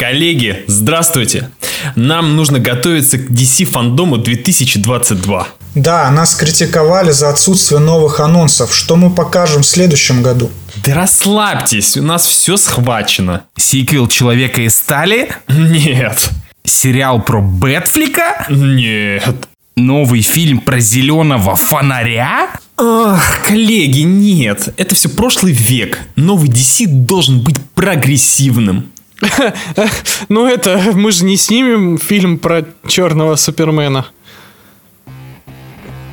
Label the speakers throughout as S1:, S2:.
S1: Коллеги, здравствуйте! Нам нужно готовиться к DC фандому 2022.
S2: Да, нас критиковали за отсутствие новых анонсов. Что мы покажем в следующем году?
S1: Да расслабьтесь, у нас все схвачено.
S3: Сиквел Человека из стали?
S1: Нет.
S3: Сериал про Бэтфлика?
S1: Нет.
S3: Новый фильм про зеленого фонаря?
S1: Ах, коллеги, нет. Это все прошлый век. Новый DC должен быть прогрессивным.
S4: Ну это, мы же не снимем фильм про черного Супермена.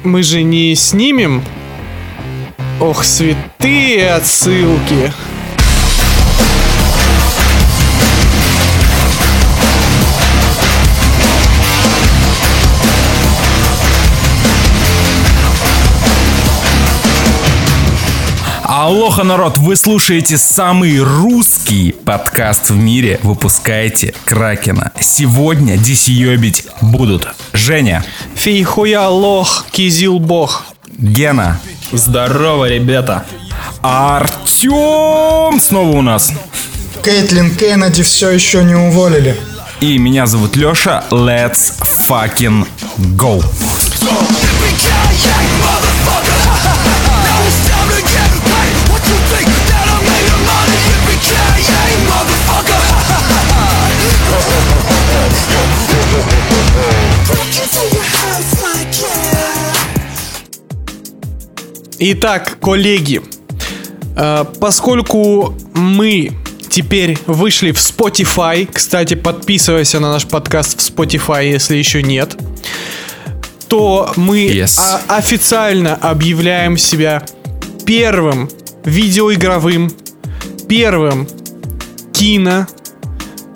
S4: Мы же не снимем... Ох, святые отсылки.
S3: Алоха, народ, вы слушаете самый русский подкаст в мире. Выпускаете Кракена. Сегодня дисьёбить будут Женя,
S4: Фейхуя лох, кизил бог.
S3: Гена,
S1: Здорово, ребята.
S3: Артем снова у нас.
S2: Кейтлин Кеннеди все еще не уволили.
S3: И меня зовут Леша. Let's fucking go.
S4: Итак, коллеги, э, поскольку мы теперь вышли в Spotify, кстати, подписывайся на наш подкаст в Spotify, если еще нет, то мы
S3: Yes.
S4: официально объявляем себя первым видеоигровым, первым кино,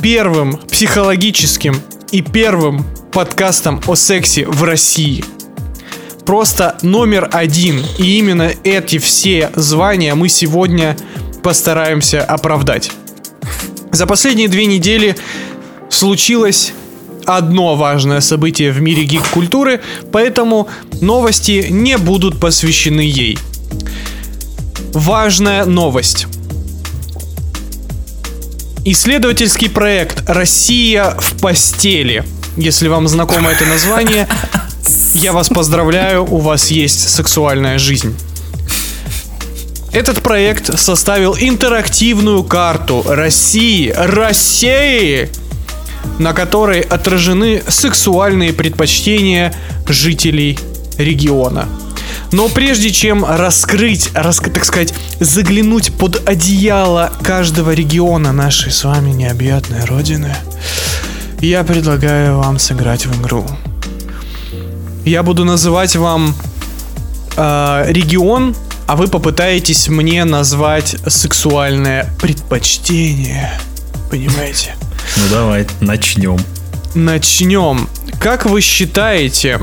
S4: первым психологическим и первым подкастом о сексе в России. Просто номер один. И именно эти все звания мы сегодня постараемся оправдать. За последние две недели случилось одно важное событие в мире гик-культуры, поэтому новости не будут посвящены ей. Важная новость. Исследовательский проект «Россия в постели». Если вам знакомо это название, я вас поздравляю, у вас есть сексуальная жизнь. Этот проект составил интерактивную карту России, России, на которой отражены сексуальные предпочтения жителей региона. Но прежде чем раскрыть, раск- так сказать, заглянуть под одеяло каждого региона нашей с вами необъятной родины, я предлагаю вам сыграть в игру. Я буду называть вам э, регион, а вы попытаетесь мне назвать сексуальное предпочтение. Понимаете?
S1: Ну давай, начнем.
S4: Начнем. Как вы считаете,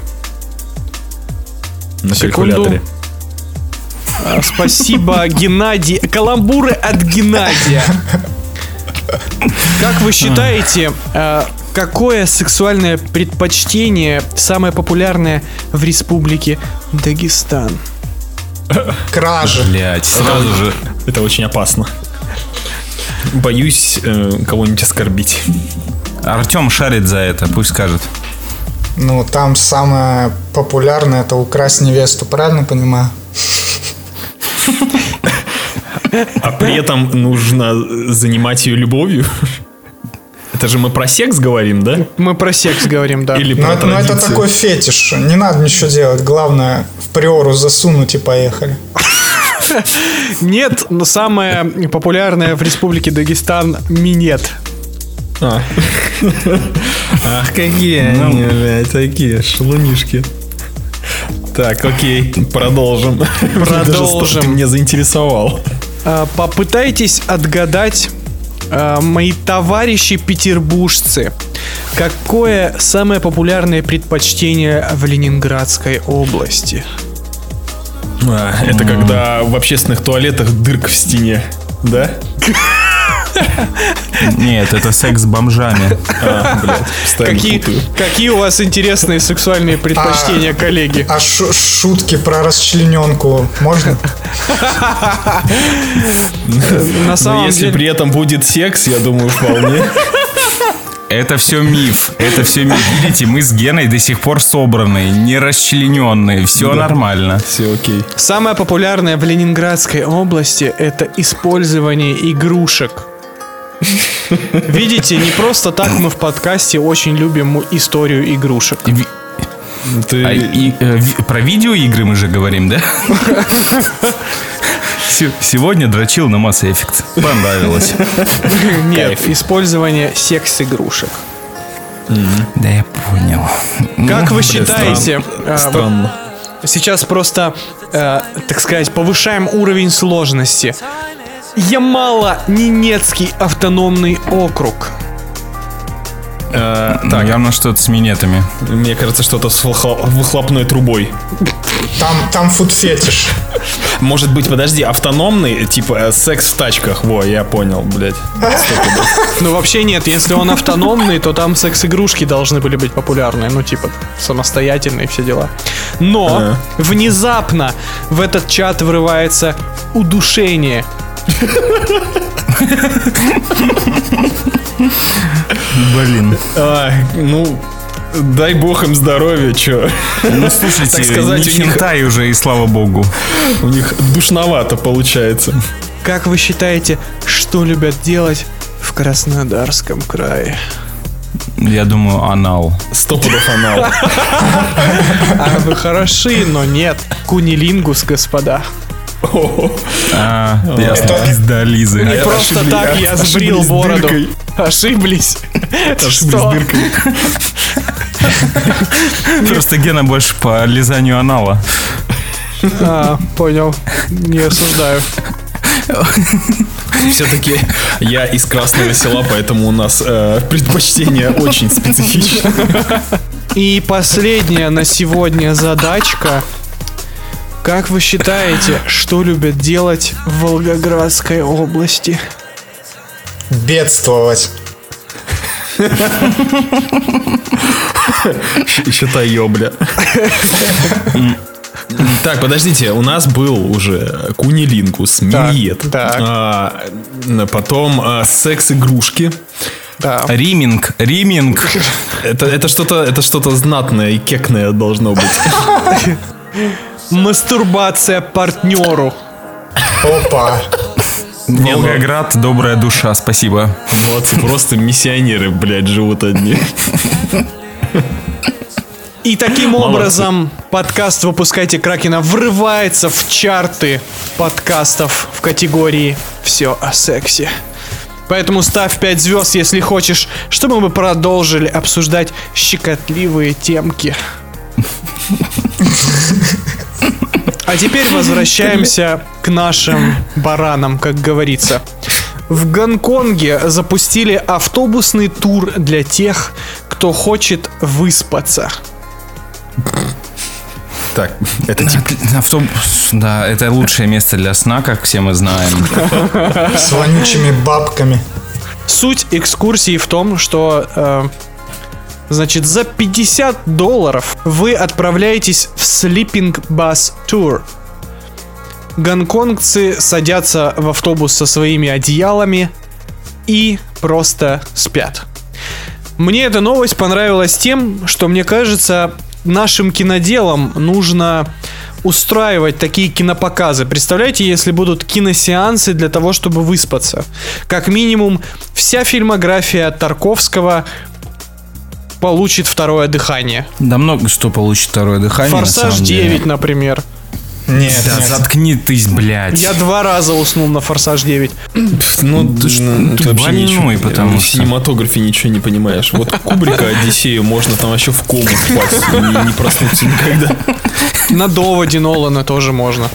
S1: На
S4: Секунду.
S1: калькуляторе.
S4: А, Спасибо, Геннадий. Каламбуры от Геннадия. Как вы считаете, а, какое сексуальное предпочтение самое популярное в республике Дагестан?
S2: Кражи.
S3: Блять, сразу же.
S1: Это очень опасно. Боюсь э, кого-нибудь оскорбить.
S3: Артем шарит за это, пусть скажет.
S2: Ну, там самое популярное это украсть невесту, правильно понимаю?
S1: А при этом нужно занимать ее любовью. Это же мы про секс говорим, да?
S4: Мы про секс говорим, да.
S1: Или
S2: Ну,
S1: про
S2: это, ну, это
S1: традицию?
S2: такой фетиш. Не надо ничего делать. Главное в приору засунуть и поехали.
S4: Нет, но самое популярное в республике Дагестан минет.
S1: А. Ах, какие они, блядь, такие шелунишки. Так, окей, продолжим.
S4: Продолжим.
S1: Ты меня заинтересовал.
S4: А, Попытайтесь отгадать, а, мои товарищи петербуржцы, какое самое популярное предпочтение в Ленинградской области?
S1: А, Это когда в общественных туалетах дырка в стене, да?
S3: Нет, это секс с бомжами.
S1: А,
S4: Какие, у вас интересные сексуальные предпочтения, коллеги?
S2: А шу- шутки про расчлененку можно?
S4: На
S1: Но
S4: самом
S1: если
S4: деле...
S1: при этом будет секс, я думаю, вполне.
S3: Это все миф. Это все миф. Видите, мы с Геной до сих пор собранные, не расчлененные. Все нормально.
S1: Все окей.
S4: Самое популярное в Ленинградской области это использование игрушек. Видите, не просто так мы в подкасте очень любим историю игрушек.
S1: Ты...
S3: а, и, э, про видеоигры мы же говорим, да? Се- Сегодня дрочил на Mass Effect. Понравилось.
S4: Нет, использование секс-игрушек.
S3: Да я понял.
S4: Как вы
S1: Блин,
S4: считаете,
S1: странно.
S4: вот
S1: Странно.
S4: сейчас просто, э, так сказать, повышаем уровень сложности. Ямало-Ненецкий автономный округ.
S1: Э,
S3: Так, явно что-то с минетами.
S1: Мне кажется, что-то с выхло- выхлопной трубой.
S2: Там, там фуд-фетиш.
S1: Может быть, подожди, автономный, типа э, секс в тачках. Во, я понял, блядь.
S4: Ну, вообще нет, если он автономный, то там секс-игрушки должны были быть популярны. Ну, типа, самостоятельные все дела. Но
S1: Ага.
S4: внезапно в этот чат врывается удушение.
S3: Блин.
S1: А, ну, дай бог им здоровья, чё.
S3: Ну, слушайте,
S1: Так сказать,
S3: не
S1: них-
S3: хентай уже, и слава богу.
S1: У них душновато получается.
S4: Как вы считаете, что любят делать в Краснодарском крае?
S3: Я думаю, анал.
S1: Сто пудов анал.
S4: А вы хороши, но нет. Кунилингус, господа.
S3: А, ясно. Пизда Лизы.
S4: Не просто так я
S1: ошиблись
S4: сбрил
S1: с
S4: бороду.
S1: дыркой.
S4: Ошиблись.
S1: Ошиблись
S4: Что?
S1: дыркой.
S3: Просто Гена больше по лизанию анала.
S4: А, понял. Не осуждаю.
S1: Все-таки я из красного села, поэтому у нас э, предпочтение очень специфичное.
S4: И последняя на сегодня задачка. Как вы считаете, что любят делать в Волгоградской области?
S2: Бедствовать.
S1: Считай ёбля. Так, подождите, у нас был уже кунилингус, миньет,
S4: так.
S1: а, потом а, секс-игрушки.
S4: Да.
S3: Риминг, риминг.
S1: Это, это что-то, это что-то знатное и кекное должно быть.
S4: Мастурбация партнеру.
S2: Опа.
S3: Волгоград, добрая душа, спасибо.
S1: Молодцы, просто миссионеры, блядь, живут одни.
S4: И таким образом подкаст «Выпускайте Кракена» врывается в чарты подкастов в категории «Все о сексе». Поэтому ставь 5 звезд, если хочешь, чтобы мы продолжили обсуждать щекотливые темки. А теперь возвращаемся к нашим баранам, как говорится. В Гонконге запустили автобусный тур для тех, кто хочет выспаться.
S1: Так, это типа...
S3: Автобус, да, это лучшее место для сна, как все мы знаем.
S2: С вонючими бабками.
S4: Суть экскурсии в том, что э, значит за 50 долларов вы отправляетесь в Sleeping Bus Tour. Гонконгцы садятся в автобус со своими одеялами и просто спят. Мне эта новость понравилась тем, что мне кажется, нашим киноделам нужно устраивать такие кинопоказы. Представляете, если будут киносеансы для того, чтобы выспаться. Как минимум, вся фильмография Тарковского получит второе дыхание.
S3: Да много что получит второе дыхание. на
S4: Форсаж
S3: деле.
S4: 9, например.
S2: Нет,
S3: Да
S2: нет.
S3: заткни ты, блядь.
S4: Я два раза уснул на Форсаж 9.
S1: Ну, ты, ж-
S3: ты
S1: ты вообще
S3: больной,
S1: ничего,
S3: потому
S1: в
S3: что-
S1: синематографе ничего не понимаешь. Вот Кубрика Одиссею можно там вообще в кому впасть и не, не проснуться никогда.
S4: На доводе Нолана тоже можно.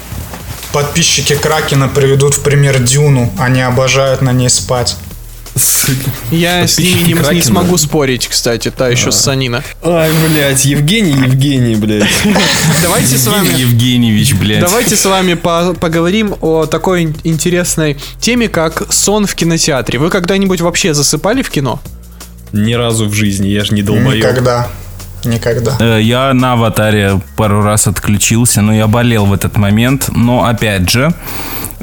S2: Подписчики Кракена приведут в пример Дюну. Они обожают на ней спать.
S4: Я с ними не, не смогу спорить, кстати, та еще ссанина.
S1: Ай, блядь, Евгений, Евгений, блядь.
S4: Давайте с
S3: Евгений
S4: вами...
S3: Евгеньевич, блядь.
S4: Давайте с вами по- поговорим о такой ин- интересной теме, как сон в кинотеатре. Вы когда-нибудь вообще засыпали в кино?
S1: Ни разу в жизни, я же не долбоеб.
S2: Никогда. Никогда.
S3: Э, Я на аватаре пару раз отключился, но я болел в этот момент. Но опять же,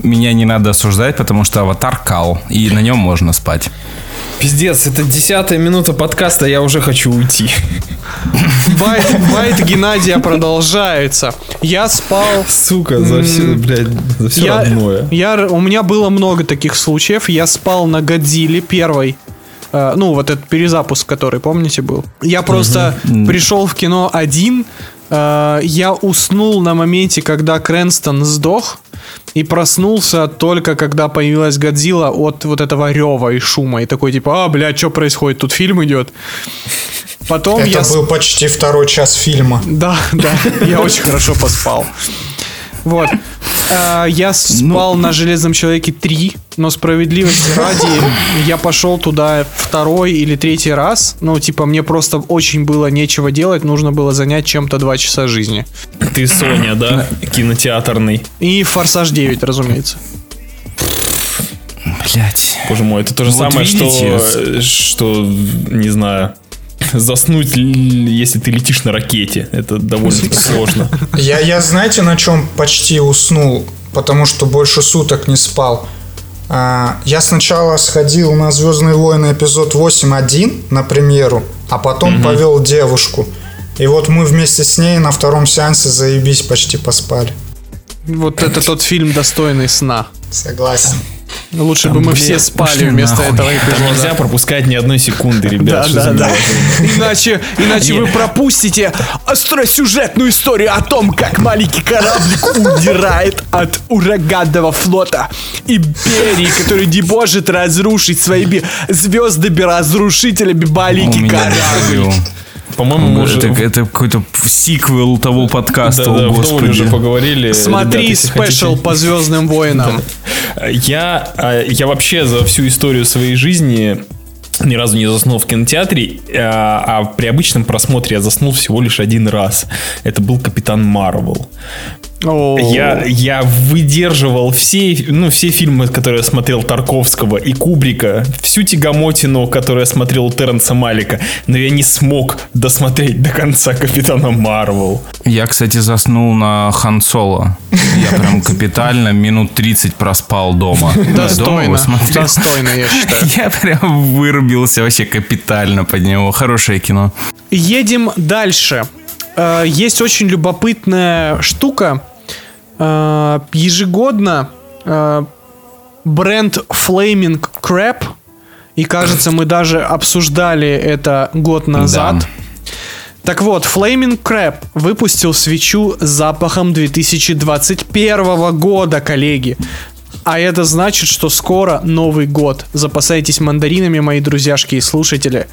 S3: меня не надо осуждать, потому что аватар кал, и на нем можно спать.
S1: Пиздец, это десятая минута подкаста, я уже хочу уйти.
S4: Байт, байт Геннадия продолжается. Я спал
S1: Сука, за все, блядь, за все
S4: я,
S1: родное.
S4: я- у меня было много таких случаев. Я спал на Годзилле первой. Э, ну, вот этот перезапуск, который, помните, был. Я просто пришел в кино один. э, я уснул на моменте, когда Крэнстон сдох. И проснулся только когда появилась Годзилла от вот этого рева и шума. И такой типа, а, блядь, что происходит? Тут фильм идет. Потом
S2: Это
S4: я...
S2: был почти второй час фильма.
S4: да, да, я очень хорошо поспал. Вот. Э, Я спал на Железном Человеке 3, но справедливости ради я пошел туда второй или третий раз. Ну, типа, мне просто очень было нечего делать, нужно было занять чем-то два часа жизни.
S1: Ты Соня, да? Кинотеатрный.
S4: И Форсаж 9, разумеется.
S3: Блять.
S1: Боже мой, это то же
S3: Вот
S1: самое, что,
S3: видите?
S1: э, что, не знаю, заснуть, если ты летишь на ракете. Это довольно сложно.
S2: Я, я знаете, на чем почти уснул, потому что больше суток не спал. А, Я сначала сходил на Звездные войны эпизод 8.1 на премьеру, а потом повел девушку. И вот мы вместе с ней на втором сеансе заебись почти поспали.
S4: Вот это тот фильм достойный сна.
S2: Согласен.
S4: Лучше бы мы все спали вместо
S3: нахуй.
S4: этого
S1: Там
S4: эпизода.
S1: нельзя пропускать ни одной секунды, ребят.
S4: Да, да, да. Иначе, иначе вы пропустите остросюжетную историю о том, как маленький кораблик удирает от ураганного флота. Империи, который не может разрушить своими звездами-разрушителями маленький корабль.
S1: По-моему, уже...
S3: Это, это какой-то сиквел того подкаста,
S1: Да, да,
S3: о
S1: уже
S3: господи.
S1: поговорили.
S4: Смотри
S1: Ребят, если
S4: спешл
S1: хотите.
S4: по Звездным войнам.
S1: Я, а, я вообще за всю историю своей жизни ни разу не заснул в кинотеатре, а, а при обычном просмотре я заснул всего лишь один раз. Это был Капитан Марвел. Я, я выдерживал все, ну, все фильмы, которые я смотрел Тарковского и Кубрика, всю тягомотину, которую я смотрел у Терренса Малика, но я не смог досмотреть до конца Капитана Марвел.
S3: Я, кстати, заснул на Хан Соло. Я прям капитально минут 30 проспал дома.
S4: Достойно, достойно, я считаю.
S3: Я прям вырубился вообще капитально под него. Хорошее кино.
S4: Едем дальше. Э, Есть очень любопытная штука. Э, Ежегодно э, бренд Flaming Crab, и кажется, мы даже обсуждали это год назад.
S3: Да.
S4: Так вот, Flaming Crab выпустил свечу с запахом 2021 года, коллеги. А это значит, что скоро Новый год. Запасайтесь мандаринами, мои друзьяшки и слушатели.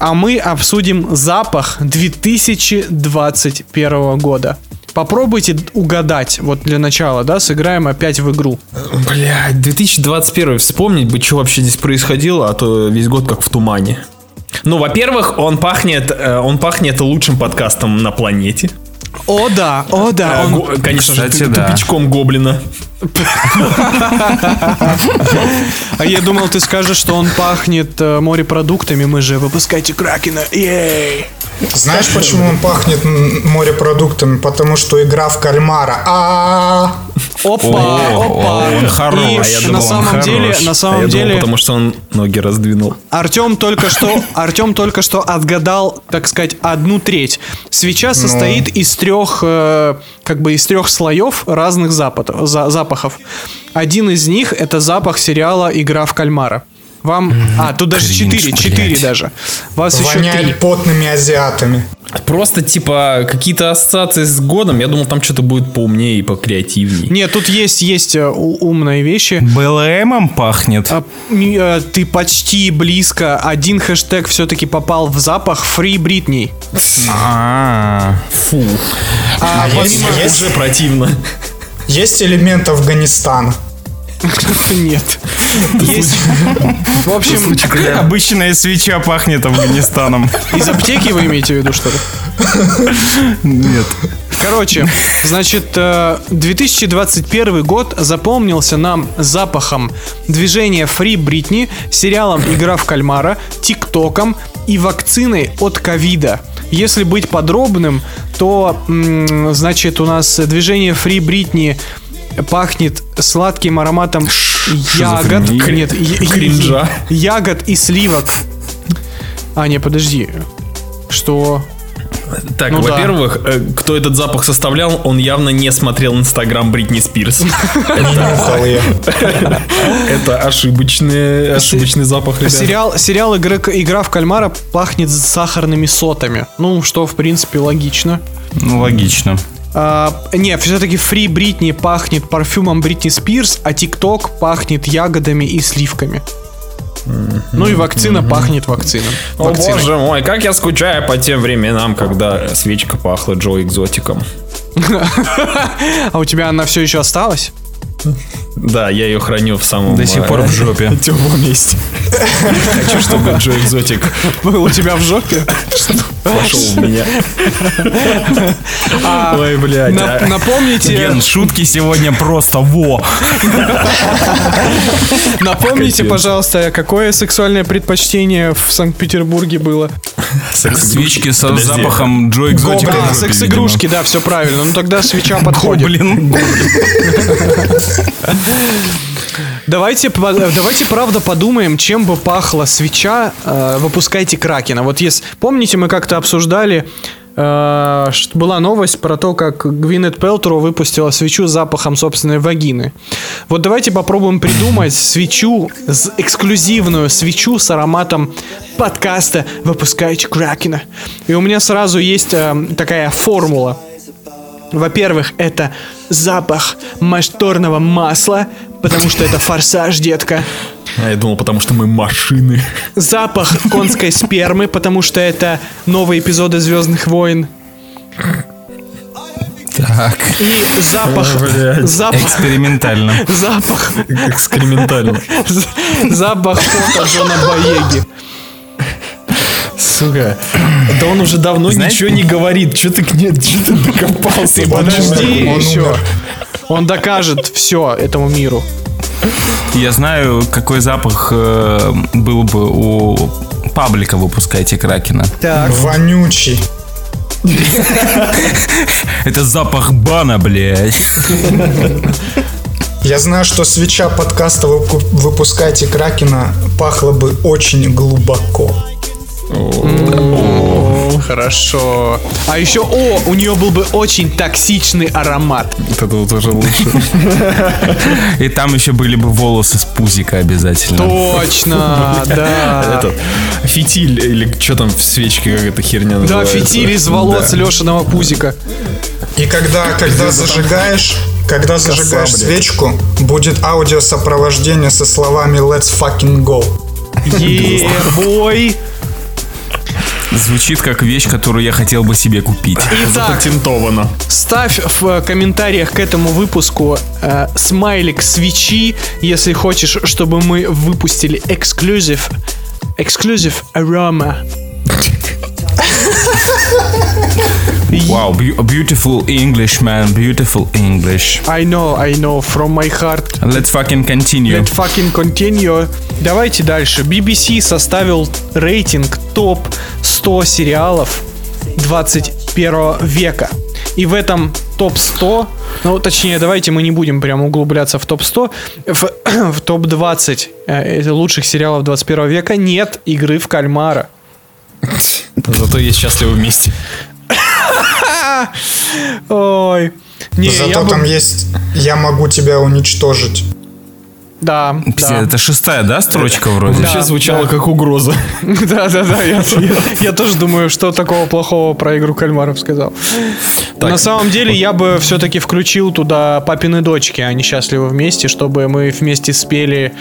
S4: А мы обсудим запах 2021 года. Попробуйте угадать, вот для начала, да, сыграем опять в игру.
S1: Блядь, 2021 вспомнить бы, что вообще здесь происходило, а то весь год как в тумане. Ну, во-первых, он пахнет, э, он пахнет лучшим подкастом на планете.
S4: О да, о да,
S1: Э,
S4: он-
S1: го- конечно же, ту-
S3: да.
S1: тупичком гоблина.
S4: А я думал, ты скажешь, что он пахнет э, морепродуктами. Мы же выпускайте Кракена. Ей!
S2: Знаешь, почему он пахнет морепродуктами? Потому что игра в кальмара. А
S4: Опа, опа.
S3: он хорош.
S4: И
S3: А
S4: на
S3: он
S4: самом деле,
S3: хорош.
S4: на
S1: А
S4: самом деле,
S1: потому что он ноги раздвинул.
S4: Артем только что, Артем только что отгадал, так сказать, одну треть. Свеча состоит из трех, э, как бы из трех слоев разных запахов, за- запахов. Один из них это запах сериала "Игра в кальмара". Вам, а тут даже
S3: кринж,
S4: четыре, четыре
S3: блядь.
S4: даже. Вас еще
S2: воняет
S4: три.
S2: потными азиатами.
S1: Просто, типа, какие-то ассоциации с годом. Я думал, там что-то будет поумнее и покреативнее.
S4: Нет, тут есть есть э, у- умные вещи.
S3: БЛМом пахнет.
S4: А, э, ты почти близко. Один хэштег все-таки попал в запах Free Britney.
S3: А,
S1: Фу.
S4: А,
S2: есть-
S4: помимо-
S2: есть-
S1: Уже противно.
S2: Есть элемент Афганистана.
S4: Нет. Есть. В общем,
S3: Обычная свеча пахнет Афганистаном.
S4: из аптеки вы имеете в виду, что ли?
S3: Нет.
S4: Короче, значит, э, 2021 год запомнился нам запахом движения Free Britney, сериалом «Игра в кальмара», ТикТоком и вакциной от ковида. Если быть подробным, то, значит, у нас движение Free Britney пахнет сладким ароматом ягод. Нет,
S1: Кринжа.
S4: ягод и сливок. А, не, подожди. Что?
S1: Так,
S4: Ну да.
S1: во-первых, э, кто этот запах составлял, он явно не смотрел инстаграм Бритни Спирс. Это ошибочный, ошибочный запах.
S4: Сериал, сериал игра, «Игра в кальмара» пахнет сахарными сотами. Ну, что, в принципе, логично.
S3: Ну, логично.
S4: А, не, все-таки Фри Бритни пахнет парфюмом Бритни Спирс, а ТикТок пахнет ягодами и сливками. Ну и вакцина пахнет вакцином.
S1: О
S4: Вакциной.
S1: боже мой, как я скучаю по тем временам, когда свечка пахла Джо Экзотиком.
S4: А у тебя она все еще осталась?
S1: Да, я ее храню в самом...
S3: До сих пор в жопе.
S1: Теплом месте. Хочу, чтобы Джо Экзотик
S4: Был у тебя в жопе?
S1: пошел в меня. Ой, блядь. А.
S4: напомните,
S3: Ген, шутки сегодня просто во.
S4: напомните, пожалуйста, какое сексуальное предпочтение в Санкт-Петербурге было?
S3: Свечки со
S1: Подожди.
S3: запахом Джо Экзотика.
S4: Да, секс-игрушки, да, все правильно. Ну тогда свеча подходит.
S3: Блин.
S4: Давайте, давайте правда подумаем, чем бы пахла свеча. э, выпускайте Кракена. Вот если помните, мы как-то обсуждали. Э, была новость про то, как Гвинет Пелтроу выпустила свечу с запахом собственной вагины. Вот давайте попробуем придумать свечу, эксклюзивную свечу с ароматом подкаста «Выпускайте Кракена». И у меня сразу есть э, такая формула. Во-первых, это запах моторного масла, потому что это форсаж, детка.
S1: А я думал, потому что мы машины.
S4: Запах конской спермы, потому что это новые эпизоды Звездных войн.
S3: Так,
S4: И запах,
S1: Блядь.
S4: запах,
S3: экспериментально.
S4: запах,
S1: Экскрементально.
S4: запах пота Джона Боеги.
S1: Сука. Да он уже давно
S3: Знаете-
S1: ничего не говорит. Че ты к ней, че ты докопался?
S4: Подожди
S2: Он
S4: еще.
S2: умер.
S4: Он докажет все этому миру.
S3: Я знаю, какой запах э, был бы у паблика «Выпускайте Кракена».
S4: Так.
S2: Вонючий.
S3: Это запах бана, блядь.
S2: Я знаю, что свеча подкаста «Выпу- «Выпускайте Кракена» пахла бы очень глубоко.
S4: Хорошо. А еще, о, у нее был бы очень токсичный аромат.
S1: Вот это вот уже лучше.
S3: И там еще были бы волосы с пузика обязательно.
S4: Точно, да.
S1: Этот фитиль или что там в свечке, как эта херня
S4: Да,
S1: называется.
S4: фитиль из волос Лешиного пузика.
S2: И когда, когда зажигаешь, когда зажигаешь свечку, будет аудиосопровождение со словами «Let's fucking go».
S4: Ебой.
S3: Звучит как вещь, которую я хотел бы себе купить.
S4: Итак,
S1: Запатентовано.
S4: ставь в э, комментариях к этому выпуску э, смайлик свечи, если хочешь, чтобы мы выпустили эксклюзив. Эксклюзив арома.
S3: Beau- beautiful English, man, beautiful English.
S4: I know, I know, from my heart.
S3: Let's fucking continue.
S4: Let's fucking continue. Давайте дальше. BBC составил рейтинг топ 100 сериалов 21 века. И в этом топ 100, ну точнее, давайте мы не будем прям углубляться в топ 100, в, в топ 20 э, лучших сериалов 21 века нет игры в кальмара.
S1: Зато есть счастливы вместе.
S4: Ой. Не, я
S2: Зато
S4: бы-
S2: там есть «Я могу тебя уничтожить».
S4: Да, да.
S3: Это шестая, да, строчка вроде?
S1: Вообще звучало как угроза.
S4: Да, да, да, я, я- я тоже думаю, что такого плохого про игру кальмаров сказал.
S1: Так.
S4: На самом деле я бы все-таки включил туда папины дочки, они счастливы вместе, чтобы мы вместе спели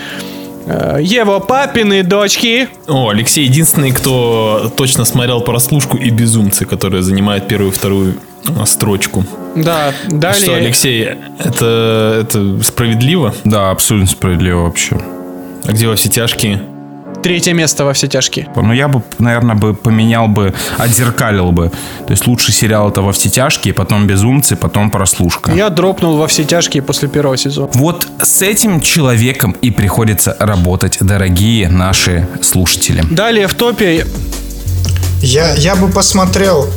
S4: Его папины дочки.
S1: О, Алексей единственный, кто точно смотрел прослушку и безумцы, которые занимают первую и вторую а, строчку.
S4: Да, далее.
S1: Что, Алексей, это, это справедливо?
S3: Да, абсолютно справедливо вообще.
S1: А где во все тяжкие?
S4: Третье место во все тяжкие.
S3: Ну, я бы, наверное, бы поменял бы, отзеркалил бы. То есть лучший сериал это «Во все тяжкие», потом «Безумцы», потом «Прослушка».
S4: Я дропнул во все тяжкие после первого сезона.
S3: Вот с этим человеком и приходится работать, дорогие наши слушатели.
S4: Далее в топе
S2: Я, я бы посмотрел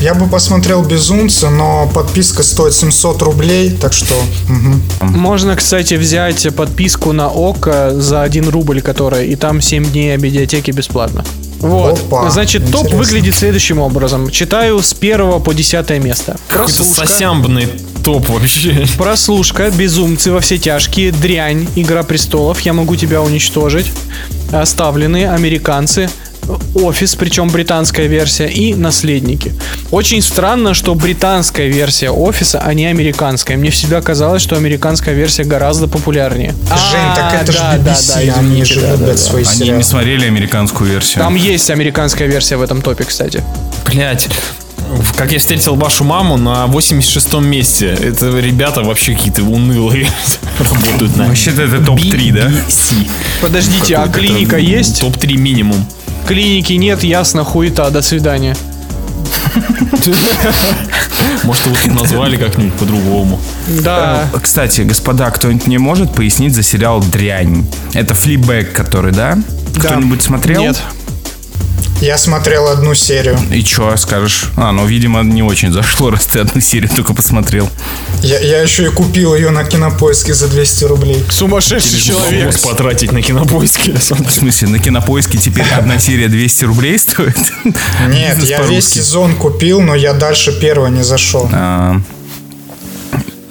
S2: Я бы посмотрел «Безумца», но подписка стоит 700 рублей, так что... мгм.
S4: Можно, кстати, взять подписку на ОКО за 1 рубль, которая, и там 7 дней библиотеки бесплатно. Вот.
S2: Опа,
S4: Значит, топ
S2: интересно.
S4: выглядит следующим образом. Читаю с 1 по 10 место.
S1: Какой-то
S4: Прослушка.
S1: сосямбный топ вообще.
S4: Прослушка, безумцы во все тяжкие, дрянь, Игра престолов, я могу тебя уничтожить, оставленные, американцы, офис, причем британская версия, и наследники. Очень странно, что британская версия офиса, а не американская. Мне всегда казалось, что американская версия гораздо популярнее.
S2: Жень, так
S4: А,
S2: это же
S4: да, да,
S2: BBC,
S4: да,
S2: они
S4: извините,
S2: же
S4: да,
S2: любят
S4: да, да.
S2: свои
S3: Они
S2: сериалы.
S3: не смотрели американскую версию.
S4: Там есть американская версия в этом топе, кстати.
S1: Блять. Как я встретил вашу маму на 86-м месте. Это ребята вообще какие-то унылые работают на
S3: Вообще-то это топ-3, да?
S4: Подождите, а клиника есть?
S1: Топ-3 минимум.
S4: Клиники нет, ясно, хуета, до свидания.
S1: Может, его тут назвали как-нибудь по-другому.
S4: Да.
S3: Э, Кстати, господа, кто-нибудь мне может пояснить за сериал «Дрянь»? Это флибэк, который, да? Кто-нибудь смотрел?
S4: Нет.
S2: Я смотрел одну серию.
S3: И чё скажешь? А, ну, видимо, не очень зашло, раз ты одну серию только посмотрел.
S2: Я, я еще и купил ее на кинопоиске за 200 рублей.
S4: Сумасшедший человек.
S1: Бабос потратить на кинопоиске.
S3: В смысле, на кинопоиске теперь одна серия 200 рублей стоит?
S2: Нет, я весь сезон купил, но я дальше первого не зашел.
S3: А,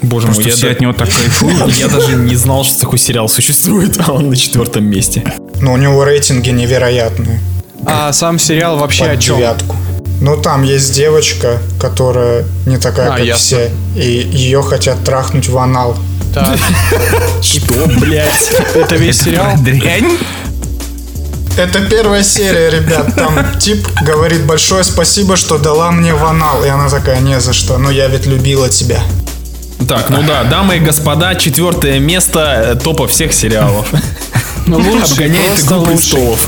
S1: Боже мой, я,
S3: все от него так кайфуют.
S1: я даже не знал, что такой сериал существует, а он на четвертом месте.
S2: Но у него рейтинги невероятные.
S4: А сам сериал вообще о
S2: Под
S4: чем?
S2: девятку. Ну, там есть девочка, которая не такая,
S4: А,
S2: как
S4: ясно.
S2: все. И ее хотят трахнуть в анал.
S4: Так,
S1: Что, блядь?
S4: это весь сериал?
S3: Дрянь?
S2: Это первая серия, ребят. Там тип говорит большое спасибо, что дала мне в анал. И она такая, не за что. Но я ведь любила тебя.
S1: Так, ну да, дамы и господа, четвертое место э, топа всех сериалов.
S4: Ну, лучший,
S1: Обгоняет игру престолов.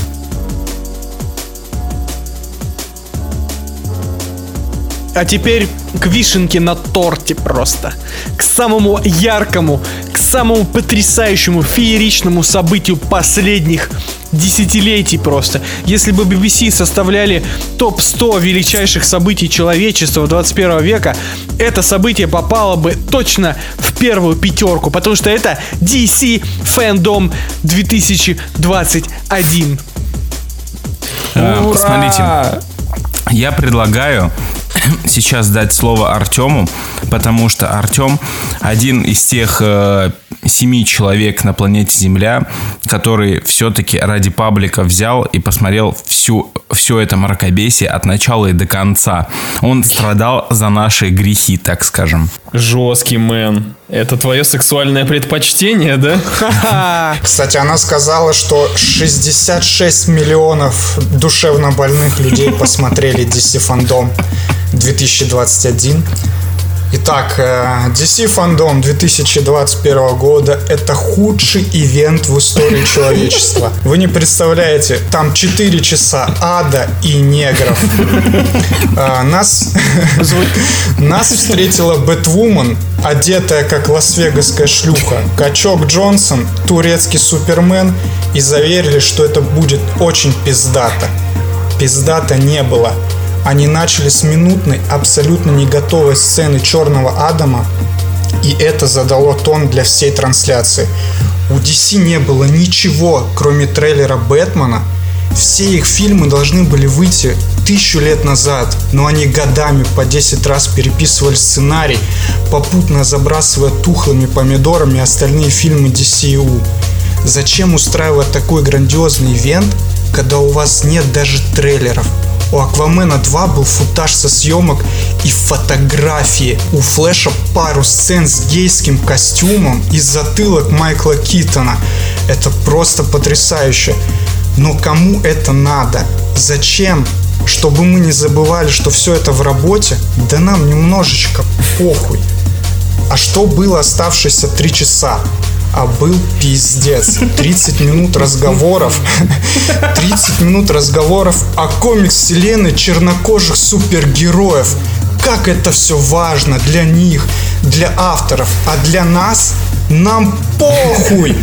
S4: А теперь к вишенке на торте просто. К самому яркому, к самому потрясающему, фееричному событию последних десятилетий просто. Если бы BBC составляли топ-100 величайших событий человечества 21 века, это событие попало бы точно в первую пятерку, потому что это DC Fandom 2021.
S3: А, Смотрите, я предлагаю сейчас дать слово Артему, потому что Артем один из тех э, семи человек на планете Земля, который все-таки ради паблика взял и посмотрел всю, все это мракобесие от начала и до конца. Он страдал за наши грехи, так скажем.
S1: Жесткий мэн. Это твое сексуальное предпочтение, да?
S2: Кстати, она сказала, что 66 миллионов душевно больных людей посмотрели DC Fandom 2021. Итак, э, DC Fandom 2021 года – это худший ивент в истории человечества. Вы не представляете, там 4 часа ада и негров. А, Нас, нас встретила Бэтвумен, одетая как лас-вегасская шлюха, Качок Джонсон, турецкий супермен и заверили, что это будет очень пиздато. Пиздата не было. Они начали с минутной, абсолютно не готовой сцены Черного Адама, и это задало тон для всей трансляции. У DC не было ничего, кроме трейлера Бэтмена. Все их фильмы должны были выйти тысячу лет назад, но они годами по 10 раз переписывали сценарий, попутно забрасывая тухлыми помидорами остальные фильмы DCU. Зачем устраивать такой грандиозный ивент, когда у вас нет даже трейлеров? У Аквамена 2 был футаж со съемок и фотографии. У Флэша пару сцен с гейским костюмом и затылок Майкла Китона. Это просто потрясающе. Но кому это надо? Зачем чтобы мы не забывали, что все это в работе, да нам немножечко похуй. А что было оставшиеся три часа? А был пиздец. 30 минут разговоров. 30 минут разговоров о комикс вселенной чернокожих супергероев. Как это все важно для них, для авторов, а для нас нам похуй.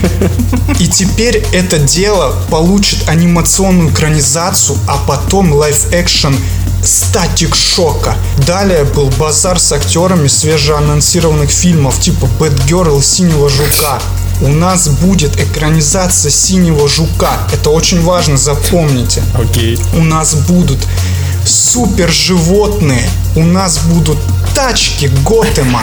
S2: И теперь это дело получит анимационную экранизацию, а потом лайф-экшен статик шока. Далее был базар с актерами свежеанонсированных фильмов типа Бэтгерл и Синего Жука. У нас будет экранизация Синего Жука. Это очень важно, запомните.
S1: Окей.
S2: У нас будут супер животные. У нас будут тачки Готэма.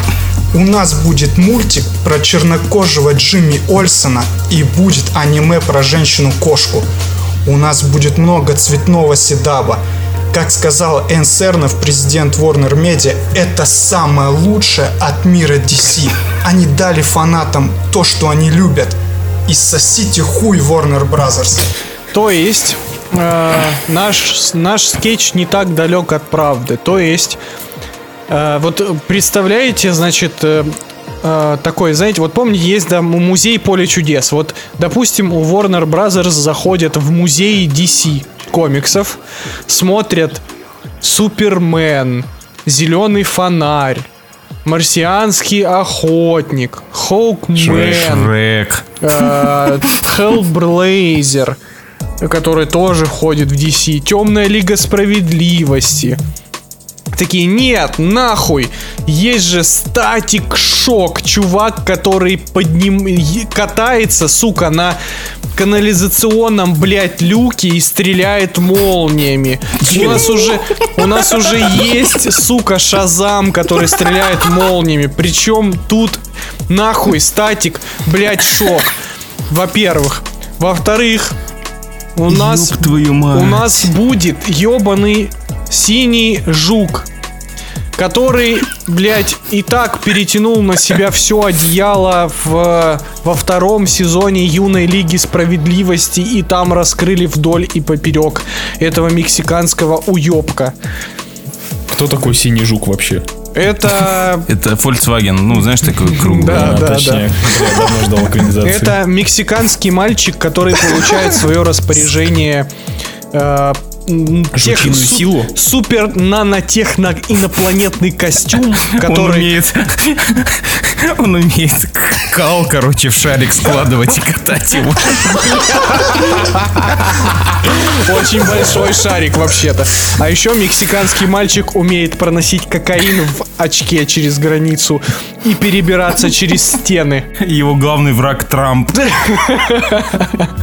S2: У нас будет мультик про чернокожего Джимми Ольсона и будет аниме про женщину-кошку. У нас будет много цветного седаба. Как сказал Энн Сернов, президент Warner Media, это самое лучшее от мира DC. Они дали фанатам то, что они любят. И сосите хуй Warner Brothers.
S4: То есть, э, наш, наш скетч не так далек от правды. То есть, э, вот представляете, значит, э, э, такой, знаете, вот помните, есть да, музей Поле чудес. Вот, допустим, у Warner Brothers заходят в музей DC комиксов, смотрят Супермен, Зеленый фонарь, Марсианский охотник, Хоукмен,
S3: Шрек.
S4: э, Hellblazer, который тоже входит в DC, Темная Лига Справедливости. Такие, нет, нахуй, есть же статик шок, чувак, который под ним катается, сука, на канализационном, блядь, люке и стреляет молниями. У нас уже, у нас уже есть, сука, Шазам, который стреляет молниями. Причем тут нахуй статик, блядь, шок. Во-первых. Во-вторых, у нас,
S3: твою мать.
S4: у нас будет ебаный синий жук, который, блядь, и так перетянул на себя все одеяло в, во втором сезоне Юной Лиги Справедливости, и там раскрыли вдоль и поперек этого мексиканского уебка.
S1: Кто такой синий жук вообще?
S4: Это
S3: Это Volkswagen, ну, знаешь, такой круглый.
S4: Да, да,
S1: точнее, ждал экранизации.
S4: Это мексиканский мальчик, который получает свое распоряжение э,
S1: Жучиную
S4: су-
S1: силу?
S4: супер нанотехно инопланетный костюм,
S3: Он
S4: который
S3: умеет... Он умеет кал, короче, в шарик складывать и катать его.
S4: очень большой шарик вообще-то. А еще мексиканский мальчик умеет проносить кокаин в очке через границу и перебираться через стены.
S3: Его главный враг Трамп.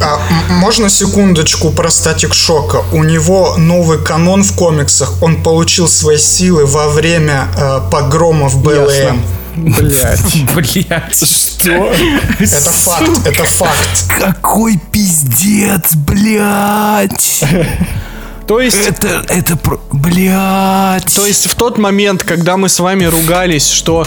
S2: А, можно секундочку про статик шока? У него новый канон в комиксах. Он получил свои силы во время э, погромов БЛМ.
S4: Блять.
S3: Блять.
S1: Что?
S2: Это факт, это факт.
S3: Какой пиздец, блять.
S4: То есть
S3: Это, это, блять.
S4: То есть в тот момент, когда мы с вами ругались, что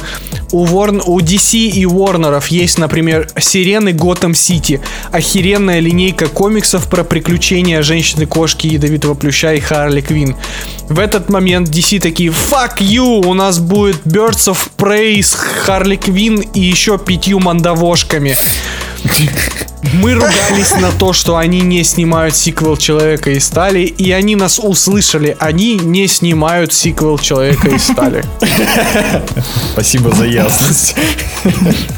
S4: у, Ворн, у DC и Warner'ов есть, например, Сирены Готэм Сити, охеренная линейка комиксов про приключения женщины-кошки, ядовитого плюща и Харли Квин. В этот момент DC такие «Fuck you! У нас будет Birds of Prey с Харли Квин и еще пятью мандавошками». Мы ругались на то, что они не снимают сиквел Человека из стали, и они нас услышали. Они не снимают сиквел Человека из стали.
S1: Спасибо за ясность.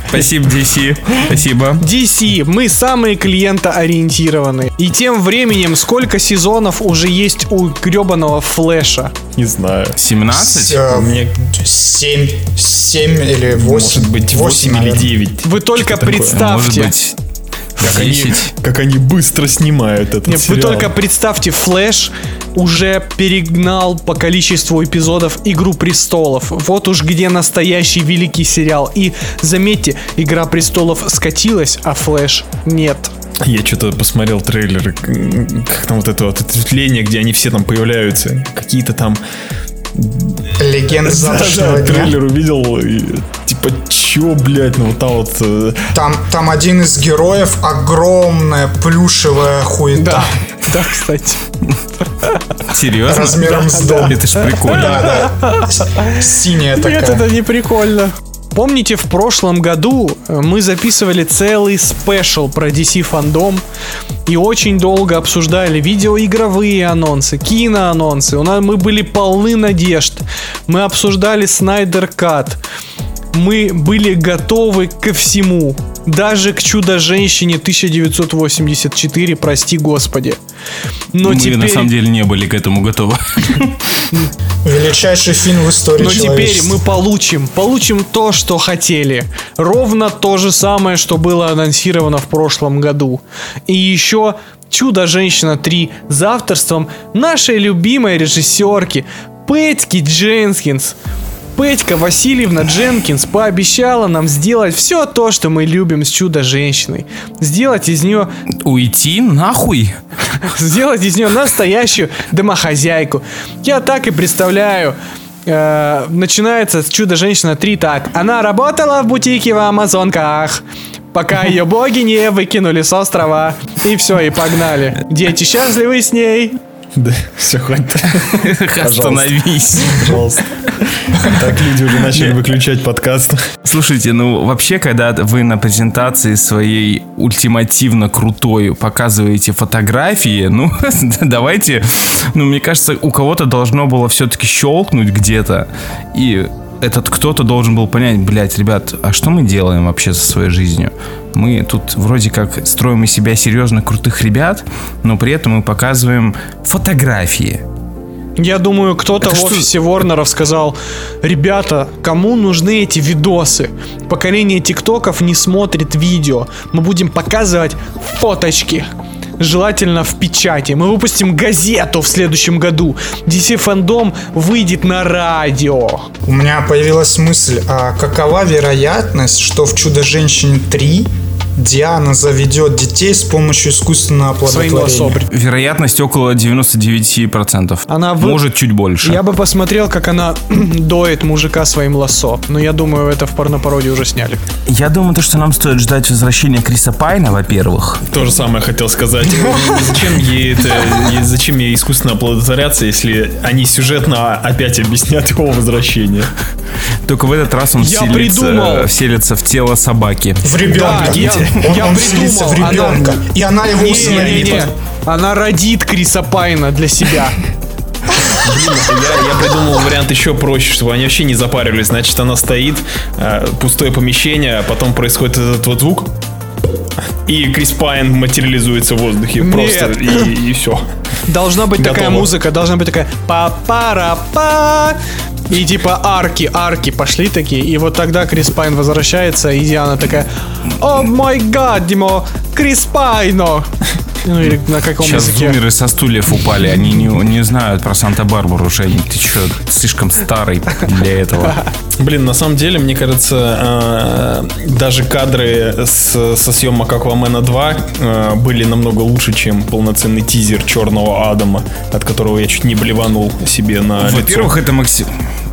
S3: Спасибо, DC. Спасибо.
S4: DC, мы самые клиентоориентированные. И тем временем, сколько сезонов уже есть у гребаного Флэша?
S1: Не знаю.
S3: 17?
S2: Э,
S1: Мне,
S2: Семь, семь или восемь.
S1: может быть, 8 или
S2: наверное.
S1: 9.
S4: Вы только
S3: А может
S4: представьте.
S3: быть,
S1: Как они,
S3: 10?
S1: как они быстро снимают этот
S4: Нет, вы
S1: сериал.
S4: только представьте, Флэш уже перегнал по количеству эпизодов Игру престолов. Вот уж где настоящий великий сериал. И заметьте, Игра престолов скатилась, а Флэш нет.
S1: Я что-то посмотрел трейлеры, м, как там вот это вот ответвление, где они все там появляются. Какие-то там...
S2: Легенда завтрашнего
S1: Да,
S2: дня.
S1: трейлер увидел, и, типа, чё, блядь, ну вот там вот... э,
S2: Там, там один из героев огромная плюшевая хуета.
S4: Да, да, кстати.
S3: Серьезно?
S2: Размером с дом.
S3: Это ж прикольно.
S2: Да, да. Синяя
S4: Нет,
S2: такая.
S4: это не прикольно. Помните, в прошлом году э, мы записывали целый спешл про DC фандом и очень долго обсуждали видеоигровые анонсы, киноанонсы. У нас мы были полны надежд. Мы обсуждали Снайдер Кат. Мы были готовы ко всему. Даже к Чудо-женщине 1984, прости господи. Но
S3: Мы
S4: теперь...
S3: на самом деле не были к этому готовы.
S2: Величайший фильм в истории
S4: Но теперь мы получим, получим то, что хотели. Ровно то же самое, что было анонсировано в прошлом году. И еще Чудо-женщина 3 с авторством нашей любимой режиссерки Пэтьки Дженкинс. Петька Васильевна Дженкинс пообещала нам сделать все то, что мы любим с Чудо-женщиной. Сделать из нее
S3: Уйти нахуй?
S4: сделать из нее настоящую домохозяйку. Я так и представляю. Э, начинается с Чудо-женщина 3 так. Она работала в бутике в Амазонках. Пока ее боги не выкинули с острова. И все, и погнали. Дети счастливы с ней.
S1: Да, все, хватит.
S3: Остановись.
S1: Пожалуйста. Так люди уже начали выключать подкаст.
S3: Слушайте, ну вообще, когда вы на презентации своей ультимативно крутой показываете фотографии, ну давайте, ну мне кажется, у кого-то должно было все-таки щелкнуть где-то, и этот кто-то должен был понять, блядь, ребят, а что мы делаем вообще со своей жизнью? Мы тут вроде как строим из себя серьезно крутых ребят, но при этом мы показываем фотографии.
S4: Я думаю, кто-то в
S3: что?
S4: офисе Ворнеров сказал, ребята, кому нужны эти видосы? Поколение тиктоков не смотрит видео. Мы будем показывать фоточки. Желательно в печати. Мы выпустим газету в следующем году. DC Fandom выйдет на радио.
S2: У меня появилась мысль, а какова вероятность, что в «Чудо-женщине 3» Диана заведет детей с помощью искусственного оплодотворения?
S3: Вероятность около 99%.
S4: Она вы-
S3: Может, чуть больше.
S4: Я бы посмотрел, как она доет мужика своим лосо. Но я думаю, это в порнопароде уже сняли.
S3: Я думаю, то, что нам стоит ждать возвращения Криса Пайна, во-первых.
S1: То же самое хотел сказать. Зачем ей это, зачем ей искусственно оплодотворяться, если они сюжетно опять объяснят его возвращение?
S3: Только в этот раз он вселится, вселится в тело собаки.
S2: В ребенка.
S4: Да, я-
S2: он,
S4: я
S2: он вселится в
S4: придумал, она-
S2: ребенка. И она его усыновит.
S4: Не-не-не. Она родит Криса Пайна для себя.
S1: Я, я придумал вариант еще проще, чтобы они вообще не запаривались. Значит, она стоит, э, пустое помещение, а потом происходит этот вот звук, и Крис Пайн материализуется в воздухе.
S4: Нет.
S1: Просто и, все.
S4: Должна быть такая
S1: Готово.
S4: музыка, должна быть такая па пара па и типа арки, арки пошли такие, и вот тогда Крис Пайн возвращается, и Диана такая, о май гад, Димо, Крис Пайно. Ну или на каком
S3: Сейчас
S4: языке?
S3: зумеры со стульев упали, они не, не знают про Санта-Барбару, Жень. Ты что, слишком старый для этого.
S1: Блин, на самом деле, мне кажется, э, даже кадры с, со съемок Аквамена 2 э, были намного лучше, чем полноценный тизер Черного Адама, от которого я чуть не блеванул себе на
S3: Во-первых,
S1: лицо.
S3: это, макси-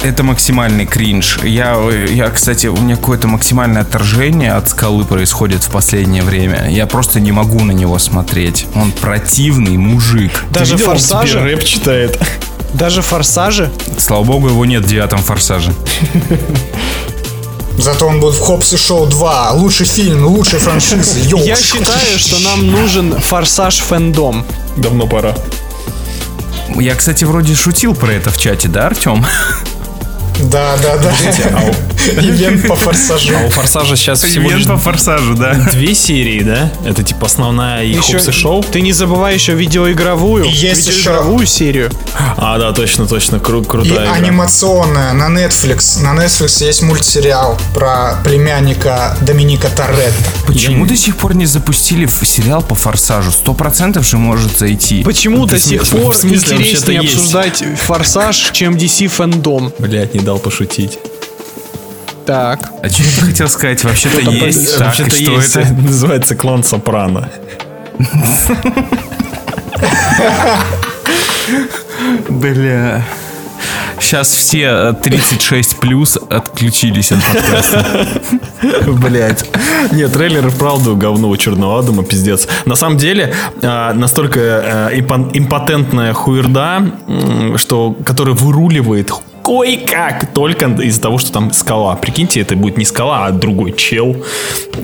S3: это максимальный кринж. Я, я, кстати, у меня какое-то максимальное отторжение от скалы происходит в последнее время. Я просто не могу на него смотреть. Он противный мужик.
S4: Даже форсажи?
S1: рэп читает.
S4: Даже форсажи?
S3: Слава богу, его нет в девятом форсаже.
S2: Зато он будет в Хопс и Шоу 2. Лучший фильм, лучшая франшиза. Йоу.
S4: Я считаю, что нам нужен форсаж фэндом.
S1: Давно пора.
S3: Я, кстати, вроде шутил про это в чате, да, Артем?
S2: Да, да, да. Ивент по форсажу.
S1: А у Форсажа сейчас всего лишь
S3: Ивент по форсажу, да.
S1: две серии, да? Это типа основная и
S4: Еще-
S1: Хопс и Шоу.
S4: Ты не забывай еще видеоигровую.
S2: И есть
S4: видеоигровую серию.
S1: А, да, точно, точно, кру-
S2: И
S1: крутая игра.
S2: анимационная на Netflix. На Netflix есть мультсериал про племянника Доминика Торетто.
S3: Почему до сих пор не запустили сериал по форсажу? Сто процентов же может зайти.
S4: Почему до сих пор интереснее обсуждать форсаж, чем DC фэндом?
S1: Блять, не дал пошутить.
S4: Так.
S3: А что ты хотел сказать? Вообще-то есть.
S1: Вообще-то
S3: что
S1: есть,
S3: это?
S1: называется клан Сопрано.
S3: Бля. Сейчас все 36 плюс отключились от подкаста.
S1: Блять. Нет, трейлер вправду говно у Черного Адама, пиздец. На самом деле, а, настолько э, импо- импотентная хуерда, что, которая выруливает кое-как только из-за того, что там скала. Прикиньте, это будет не скала, а другой чел.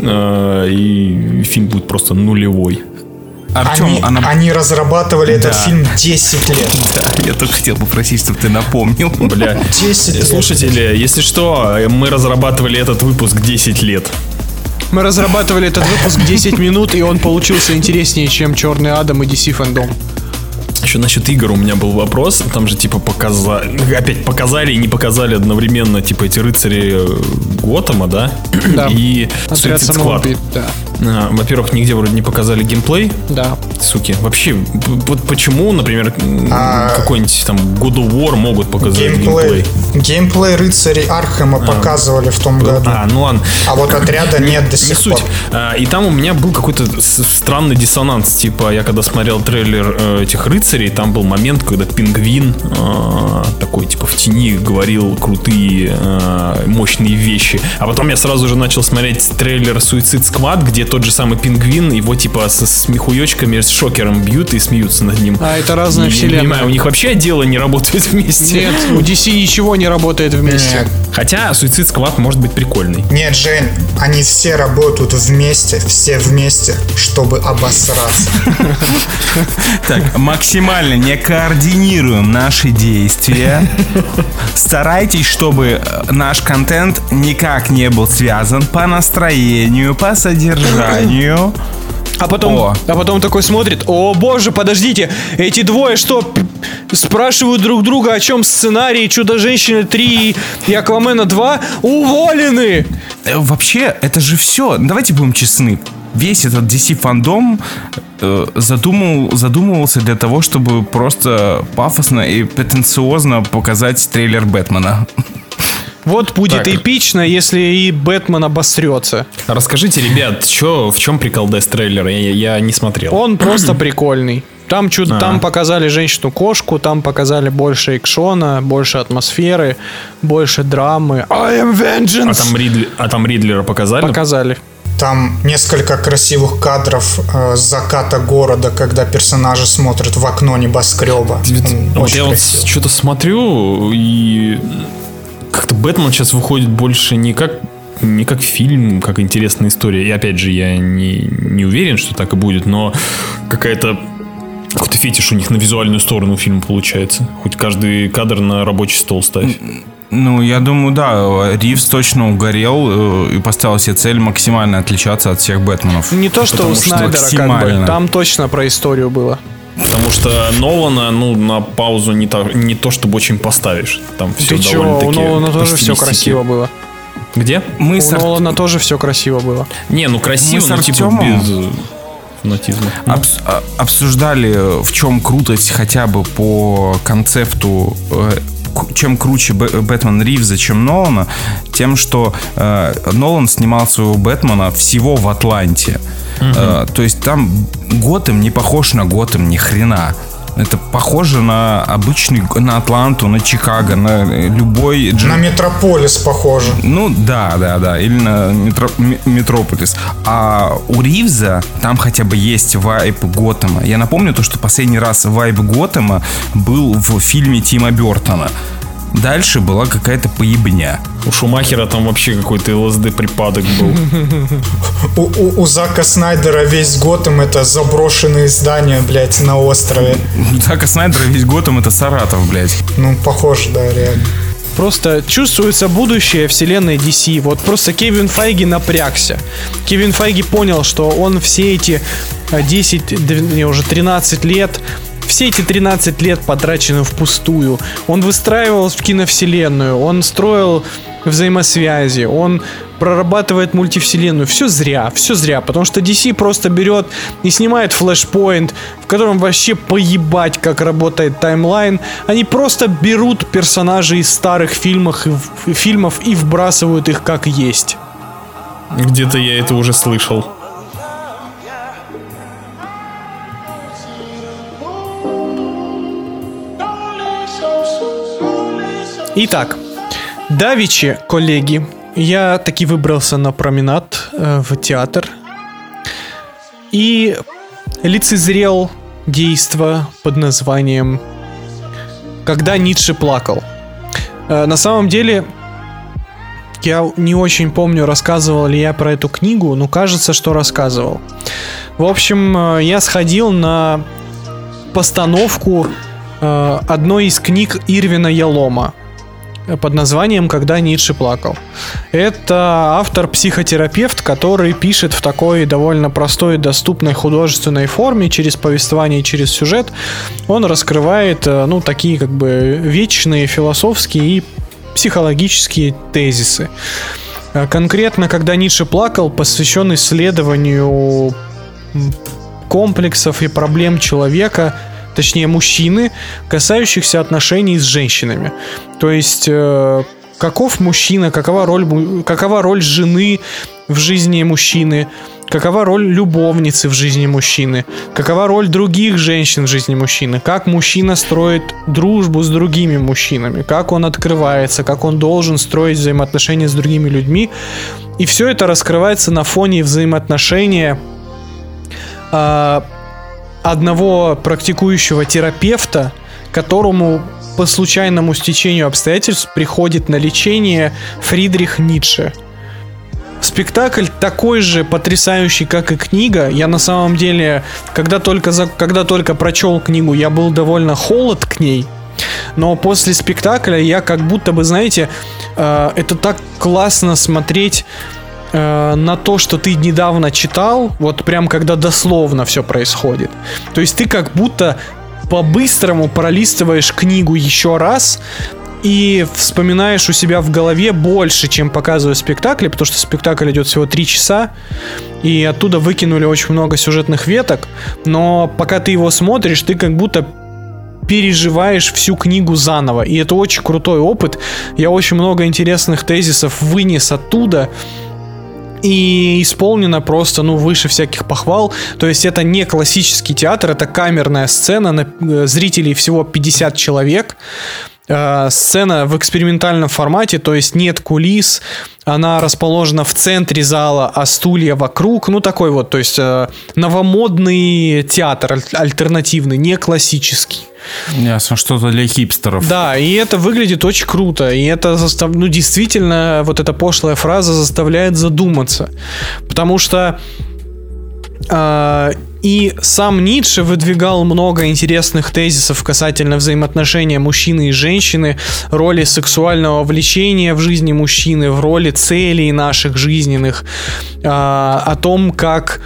S1: Э, И фильм будет просто нулевой.
S3: Артем,
S2: Они,
S3: она...
S2: они разрабатывали этот
S3: Да.
S2: фильм 10 лет.
S3: Да, я только хотел попросить, чтобы ты напомнил.
S1: Бля.
S2: 10 лет.
S1: Слушатели, если что, мы разрабатывали этот выпуск 10 лет.
S4: Мы разрабатывали этот выпуск 10 минут, и он получился интереснее, чем Черный Адам и DC Фэндом.
S1: Еще насчет игр у меня был вопрос. Там же типа показали, опять показали и не показали одновременно типа эти рыцари э, Готэма, да?
S4: Да.
S1: И
S4: Отряд
S1: Suicide Squad.
S4: да.
S1: А, Во-первых, нигде вроде не показали геймплей,
S4: Да.
S1: суки. Вообще, вот почему, например,
S2: А,
S1: какой-нибудь там God of War могут показать
S2: Геймплей.
S1: геймплей?
S2: Геймплей рыцарей Архема показывали в том году.
S1: А, ну ладно.
S2: А вот отряда нет до
S1: Не
S2: сих
S1: суть.
S2: пор.
S1: А, И там у меня был какой-то странный диссонанс. Типа, я когда смотрел трейлер э, этих рыцарей, там был момент, когда пингвин э, такой, типа, в тени говорил крутые, э, мощные вещи. А потом я сразу же начал смотреть трейлер Suicide Squad, где тот же самый пингвин, его, типа, со смехуечками, с шокером бьют и смеются над ним.
S4: А, это разная
S1: И я не понимаю, у них вообще отделы не работают вместе.
S4: Нет, у DC ничего не работает вместе.
S2: Нет,
S1: Хотя Suicide Squad может быть прикольный.
S2: нет, Жень, они все работают вместе, все вместе, чтобы обосраться.
S3: Так, максимально не координируем наши действия. Старайтесь, чтобы э, наш контент никак не был связан по настроению, по содержанию.
S4: А потом,
S3: О.
S4: а потом такой смотрит, о боже, подождите, эти двое что, спрашивают друг друга, о чем сценарий Чудо-женщины 3 и Аквамена 2 уволены!
S3: Э, Вообще, это же все. Давайте будем честны. Весь этот DC фандом э, задумал, задумывался для того, чтобы просто пафосно и претенциозно показать трейлер Бэтмена.
S4: Вот будет
S1: Так.
S4: эпично, если и Бэтмен обосрется.
S1: Расскажите, ребят, чё, в чем прикол Death трейлера? Я, я не смотрел.
S4: Он просто прикольный. Там, чудо,
S1: А.
S4: там показали женщину-кошку, там показали больше экшона, больше атмосферы, больше драмы. I am vengeance!
S1: А там, Ридли- а там Ридлера показали?
S4: Показали.
S2: Там несколько красивых кадров э, заката города, когда персонажи смотрят в окно небоскреба.
S1: Вот я вот что-то смотрю, и как-то Бэтмен сейчас выходит больше не как не как фильм, как интересная история. И опять же, я не, не уверен, что так и будет, но какая-то какой-то фетиш у них на визуальную сторону фильма получается. Хоть каждый кадр на рабочий стол ставь.
S3: Ну, я думаю, да, Ривз точно угорел э, и поставил себе цель максимально отличаться от всех Бэтменов.
S4: Не то, что
S3: Потому
S4: у
S3: что
S4: Снайдера, как бы. Там точно про историю было.
S1: Потому что Нолана, ну, на паузу не то, не то чтобы очень поставишь. Там все
S4: Ты чё, у
S1: довольно-таки
S4: Нолана тоже все красиво было.
S1: Где?
S3: Мы
S4: У
S3: с, Ар-
S4: Нолана тоже все красиво было.
S1: Не, ну красиво,
S3: Мы
S1: но типа
S3: Артёмом-
S1: без э, фанатизма.
S3: обс- а- обсуждали, в чем крутость хотя бы по концепту, э, чем круче Б- Бэтмен Ривза, чем Нолана, тем, что э, Нолан снимал своего Бэтмена всего в Атланте. Э, то есть там Готэм не похож на Готэм ни хрена. Это похоже на обычный, на Атланту, на Чикаго, на э, любой...
S2: На Метрополис похоже.
S3: ну да, да, да, или на метро- Метрополис. А у Ривза там хотя бы есть вайб Готэма. Я напомню то, что последний раз вайб Готэма был в фильме Тима Бертона. Дальше была какая-то поебня.
S1: У Шумахера там вообще какой-то ЛСД припадок был.
S2: У, у- у Зака Снайдера весь Готэм это заброшенные здания, блядь, на острове.
S3: Зака Снайдера весь Готэм это Саратов, блядь.
S2: Ну, похоже, да, реально.
S4: Просто чувствуется будущее вселенной DC. Вот просто Кевин Файги напрягся. Кевин Файги понял, что он все эти э, 10, дв- не, уже 13 лет все эти 13 лет потрачены впустую. Он выстраивал в киновселенную, он строил взаимосвязи, он прорабатывает мультивселенную. Все зря, все зря, потому что DC просто берет и снимает флешпоинт, в котором вообще поебать, как работает таймлайн. Они просто берут персонажей из старых фильмов и, фильмов и вбрасывают их как есть.
S1: Где-то я это уже слышал.
S4: Итак, Давичи, коллеги, я таки выбрался на променад э, в театр и лицезрел действо под названием «Когда Ницше плакал». Э, на самом деле, я не очень помню, рассказывал ли я про эту книгу, но кажется, что рассказывал. В общем, э, я сходил на постановку э, одной из книг Ирвина Ялома под названием «Когда Ницше плакал». Это автор-психотерапевт, который пишет в такой довольно простой и доступной художественной форме, через повествование, через сюжет. Он раскрывает, э, ну, такие как бы вечные философские и психологические тезисы. Э, конкретно, когда Ницше плакал, посвящен исследованию комплексов и проблем человека – точнее мужчины, касающихся отношений с женщинами. То есть э, каков мужчина, какова роль, какова роль жены в жизни мужчины, какова роль любовницы в жизни мужчины, какова роль других женщин в жизни мужчины, как мужчина строит дружбу с другими мужчинами, как он открывается, как он должен строить взаимоотношения с другими людьми. И все это раскрывается на фоне взаимоотношения э, одного практикующего терапевта, которому по случайному стечению обстоятельств приходит на лечение Фридрих Ницше. Спектакль такой же потрясающий, как и книга. Я на самом деле, когда только, за, когда только прочел книгу, я был довольно холод к ней. Но после спектакля я как будто бы, знаете, э, это так классно смотреть э, на то, что ты недавно читал, вот прям когда дословно все происходит. То есть ты как будто по-быстрому пролистываешь книгу еще раз, и вспоминаешь у себя в голове больше, чем показывая спектакль, потому что спектакль идет всего три часа, и оттуда выкинули очень много сюжетных веток, но пока ты его смотришь, ты как будто переживаешь всю книгу заново, и это очень крутой опыт. Я очень много интересных тезисов вынес оттуда, и исполнено просто, ну, выше всяких похвал. То есть это не классический театр, это камерная сцена, на э, зрителей всего 50 человек. Э, сцена в экспериментальном формате, то есть нет кулис, она расположена в центре зала, а стулья вокруг. Ну, такой вот, то есть э, новомодный театр, альтернативный, не классический.
S3: Ясно, что-то для хипстеров.
S4: Да, и это выглядит очень круто. И это застав... ну, действительно, вот эта пошлая фраза заставляет задуматься. Потому что и сам Ницше выдвигал много интересных тезисов касательно взаимоотношения мужчины и женщины, роли сексуального влечения в жизни мужчины, в роли целей наших жизненных, э, о том, как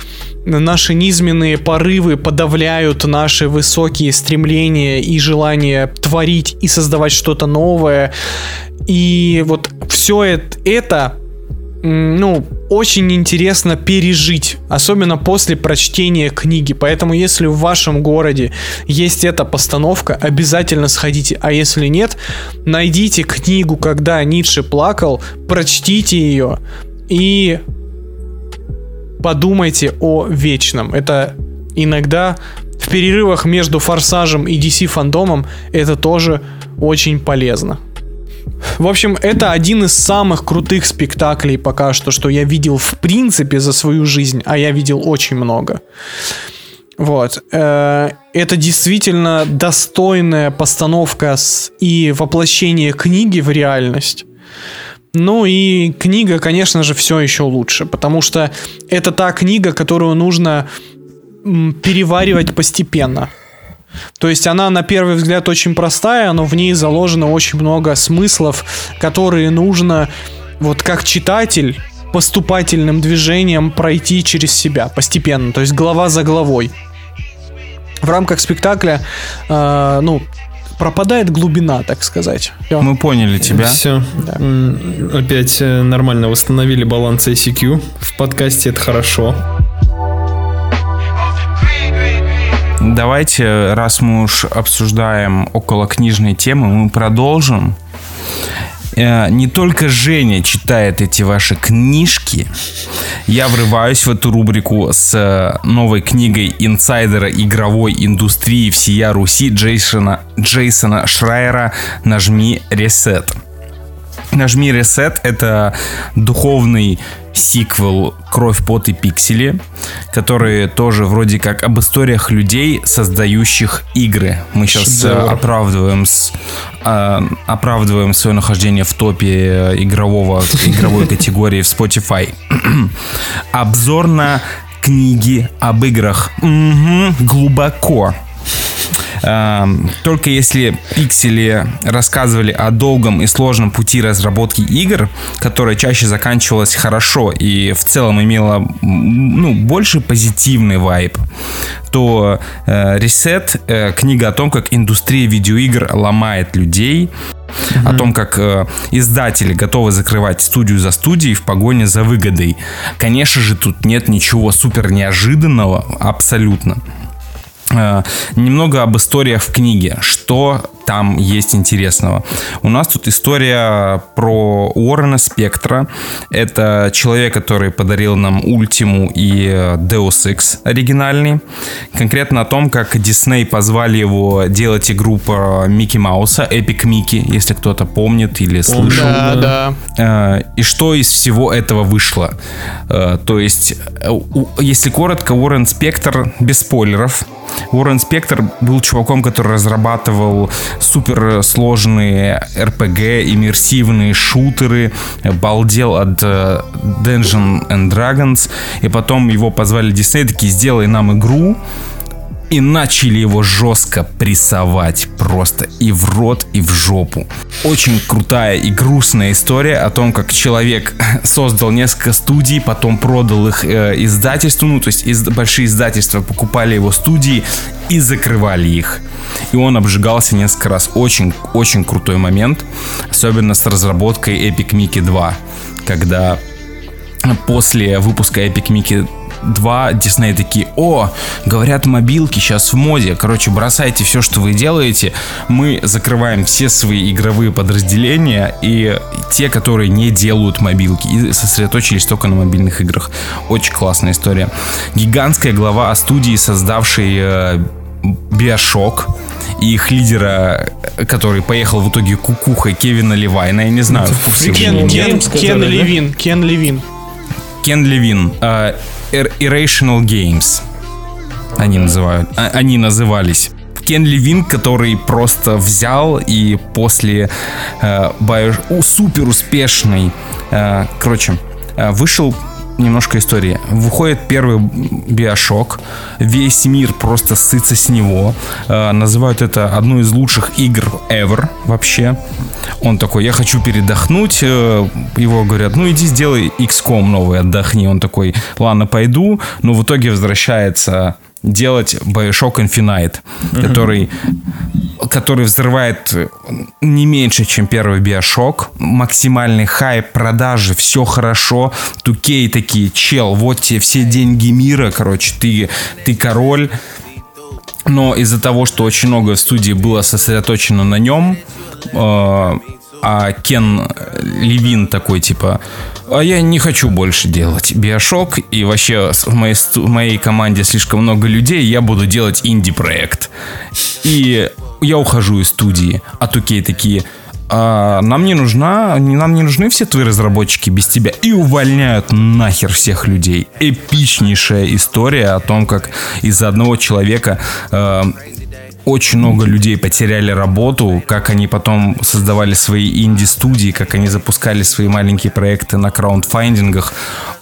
S4: наши низменные порывы подавляют наши высокие стремления и желание творить и создавать что-то новое. И вот все это, ну, очень интересно пережить, особенно после прочтения книги. Поэтому, если в вашем городе есть эта постановка, обязательно сходите. А если нет, найдите книгу, когда Ницше плакал, прочтите ее и подумайте о вечном. Это иногда в перерывах между Форсажем и DC фандомом это тоже очень полезно. В общем, это один из самых крутых спектаклей пока что, что я видел в принципе за свою жизнь, а я видел очень много. Вот. Э, это действительно достойная постановка и воплощение книги в реальность. Ну и книга, конечно же, все еще лучше, потому что это та книга, которую нужно переваривать постепенно. То есть она на первый взгляд очень простая, но в ней заложено очень много смыслов, которые нужно вот как читатель поступательным движением пройти через себя постепенно, то есть глава за главой. В рамках спектакля, э, ну, пропадает глубина, так сказать.
S3: Все. Мы поняли тебя.
S1: Все. Да. Опять э, нормально восстановили баланс ICQ в подкасте, это хорошо.
S3: Давайте, раз мы уж обсуждаем около книжной темы, мы продолжим. э, не только Женя читает эти ваши книжки, я врываюсь в эту рубрику с э, новой книгой инсайдера игровой индустрии всея Руси Джейсона, Джейсона Шрайера «Нажми ресет». Нажми ресет это духовный сиквел «Кровь, пот и пиксели», который тоже вроде как об историях людей, создающих игры. Мы сейчас Шедевр. оправдываем, с, э, оправдываем свое нахождение в топе игрового, игровой категории в Spotify. Обзор на книги об играх. Угу, глубоко. Эм, только если пиксели рассказывали о долгом и сложном пути разработки игр, которая чаще заканчивалась хорошо и в целом имела ну, больше позитивный вайб, то э, Reset, э, книга о том, как индустрия видеоигр ломает людей, Mm-hmm. о том, как э, издатели готовы закрывать студию за студией в погоне за выгодой. Конечно же, тут нет ничего супер неожиданного, абсолютно. Э, немного об историях в книге. Что там есть интересного? У нас тут история про Уоррена Спектра. Это человек, который подарил нам Ультиму и Deus Ex оригинальный. Конкретно о том, как Дисней позвали его делать игру про Микки Мауса, Epic Микки, если кто-то помнит или слышал.
S4: Да, да.
S3: Э, и что из всего этого вышло? Э, то есть, если коротко, Уоррен Спектр, без спойлеров, Уоррен Спектр был чуваком, который разрабатывал суперсложные RPG, иммерсивные шутеры, балдел от uh, Dungeons and Dragons, и потом его позвали Disney, такие, сделай нам игру, и начали его жестко прессовать просто и в рот, и в жопу. Очень крутая и грустная история о том, как человек создал несколько студий, потом продал их э, издательству, ну то есть из, большие издательства покупали его студии и закрывали их. И он обжигался несколько раз. Очень-очень крутой момент, особенно с разработкой Epic Mickey 2, когда после выпуска Epic Mickey 2 Disney такие, о, говорят, мобилки сейчас в моде. Короче, бросайте все, что вы делаете. Мы закрываем все свои игровые подразделения и те, которые не делают мобилки. И сосредоточились только на мобильных играх. Очень классная история. Гигантская глава о студии, создавшей э, Биошок и их лидера, который поехал в итоге кукухой Кевина Ливайна, я не знаю, в
S4: курсе Кен, Кен, Кен Левин, Кен Левин.
S3: Кен Левин. Irrational Games. Они называют. А, они назывались. Кен Левин, который просто взял и после э, bio, супер успешной, э, короче, э, вышел немножко истории. Выходит первый Биошок, весь мир просто сытся с него. Э, называют это одной из лучших игр ever вообще. Он такой, я хочу передохнуть. Э, его говорят, ну иди сделай XCOM новый, отдохни. Он такой, ладно, пойду. Но в итоге возвращается делать Bioshock Infinite, mm-hmm. который, который взрывает не меньше, чем первый Bioshock. Максимальный хайп, продажи, все хорошо. Тукей такие, чел, вот тебе все деньги мира, короче, ты, ты король. Но из-за того, что очень много в студии было сосредоточено на нем, э, а Кен Левин такой, типа, а я не хочу больше делать Биошок, и вообще в моей, в моей команде слишком много людей, я буду делать инди-проект. И я ухожу из студии, а Тукей такие, а нам не нужна, нам не нужны все твои разработчики без тебя. И увольняют нахер всех людей. Эпичнейшая история о том, как из-за одного человека э, очень много людей потеряли работу, как они потом создавали свои инди-студии, как они запускали свои маленькие проекты на краундфандингах.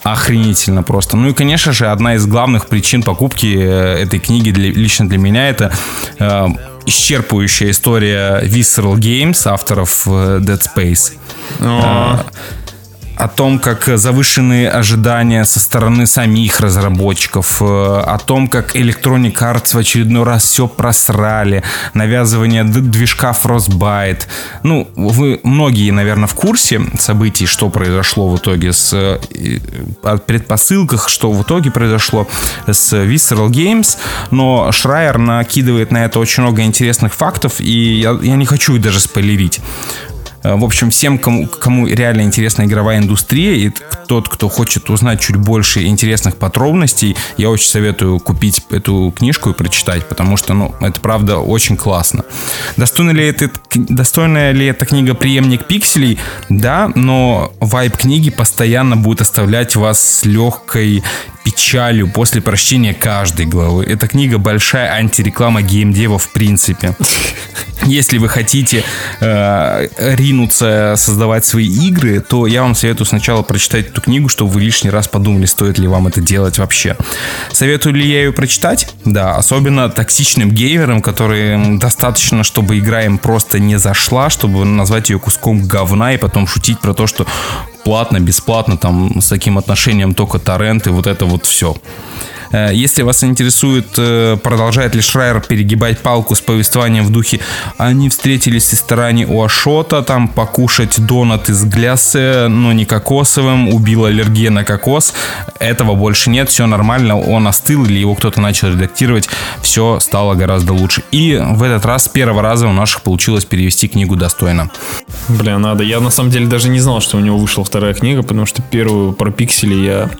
S3: Охренительно просто. Ну и, конечно же, одна из главных причин покупки э, этой книги для, лично для меня это э, исчерпывающая история Visceral Games, авторов э, Dead Space. Э, о том, как завышенные ожидания со стороны самих разработчиков, э, о том, как Electronic Arts в очередной раз все просрали, навязывание движка Frostbite. Ну, вы многие, наверное, в курсе событий, что произошло в итоге с э, о предпосылках, что в итоге произошло с Visceral Games, но Шрайер накидывает на это очень много интересных фактов, и я, я не хочу их даже спойлерить. Э, в общем, всем, кому, кому реально интересна игровая индустрия, и тот, кто хочет узнать чуть больше интересных подробностей, я очень советую купить эту книжку и прочитать, потому что, ну, это правда очень классно. Достойна ли, это, достойная ли эта книга преемник пикселей? Да, но вайб книги постоянно будет оставлять вас с легкой печалью после прочтения каждой главы. Эта книга большая антиреклама геймдева в принципе. Если вы хотите э, ринуться создавать свои игры, то я вам советую сначала прочитать эту книгу, чтобы вы лишний раз подумали, стоит ли вам это делать вообще. Советую ли я ее прочитать? Да, особенно токсичным геймерам, которые достаточно, чтобы игра им просто не зашла, чтобы назвать ее куском говна и потом шутить про то, что платно, бесплатно, там, с таким отношением только торренты, вот это вот все. Э, если вас интересует, э, продолжает ли Шрайер перегибать палку с повествованием в духе «Они встретились в ресторане у Ашота, там покушать донат из гляссе, но не кокосовым, убила аллергия на кокос», этого больше нет, все нормально, он остыл или его кто-то начал редактировать, все стало гораздо лучше. И в этот раз с первого раза у наших получилось перевести книгу достойно.
S1: Бля, надо. Я на самом деле даже не знал, что у него вышла вторая книга, потому что первую про пиксели я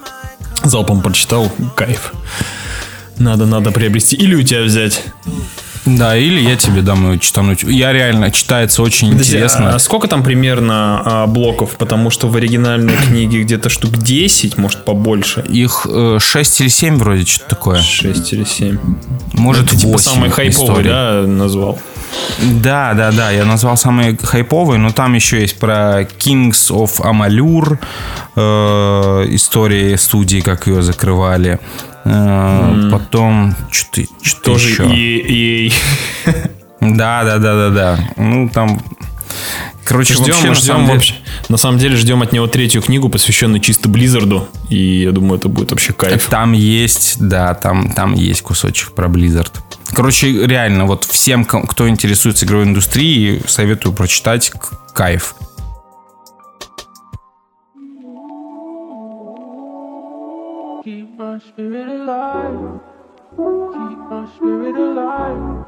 S1: залпом прочитал, кайф. Надо, надо приобрести. Или у тебя взять.
S3: Да, или я тебе дам ее читануть. Я реально, читается очень Подожди, интересно.
S1: А сколько там примерно а, блоков? Потому что в оригинальной книге где-то штук 10, может побольше.
S3: Их э, 6 или 7 вроде, что-то такое.
S1: 6 или 7.
S3: Может, Это, 8 типа
S1: самый хайповый, да, назвал?
S3: Да, да, да, я назвал самые хайповые, но там еще есть про Kings of Amalur, э, истории студии, как ее закрывали. Э, mm. Потом что-то, что
S1: Тоже еще. И, и...
S3: Да, да, да, да, да. Ну, там
S1: Короче, ждем, вообще, ждем, на, самом деле... на самом деле ждем от него третью книгу, посвященную чисто Близзарду. И я думаю, это будет вообще кайф.
S3: Там есть, да, там, там есть кусочек про Blizzard. Короче, реально, вот всем, кто интересуется игровой индустрией, советую прочитать кайф. Keep my spirit alive. Keep my spirit alive.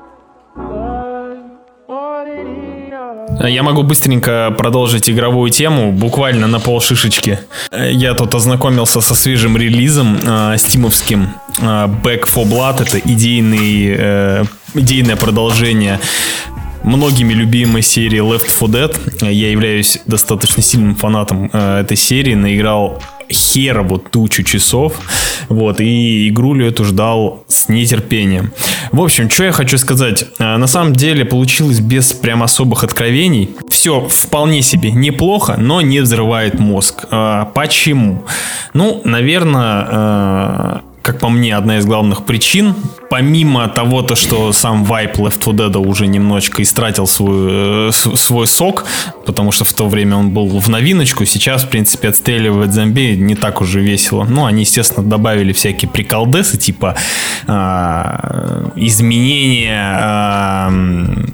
S1: Я могу быстренько продолжить игровую тему, буквально на пол шишечки. Я тут ознакомился со свежим релизом э, стимовским. Э, Back for Blood это идейный, э, идейное продолжение многими любимой серии Left 4 Dead. Я являюсь достаточно сильным фанатом э, этой серии, наиграл херову тучу часов, вот, и игрулю эту ждал с нетерпением. В общем, что я хочу сказать, э, на самом деле получилось без прям особых откровений, все вполне себе неплохо, но не взрывает мозг. Э, почему? Ну, наверное, э, как по мне, одна из главных причин помимо того, то, что сам вайп Left 4 Dead уже немножечко истратил свой, э, свой сок, потому что в то время он был в новиночку, сейчас, в принципе, отстреливать зомби не так уже весело. Ну, они, естественно, добавили всякие приколдесы, типа э, изменения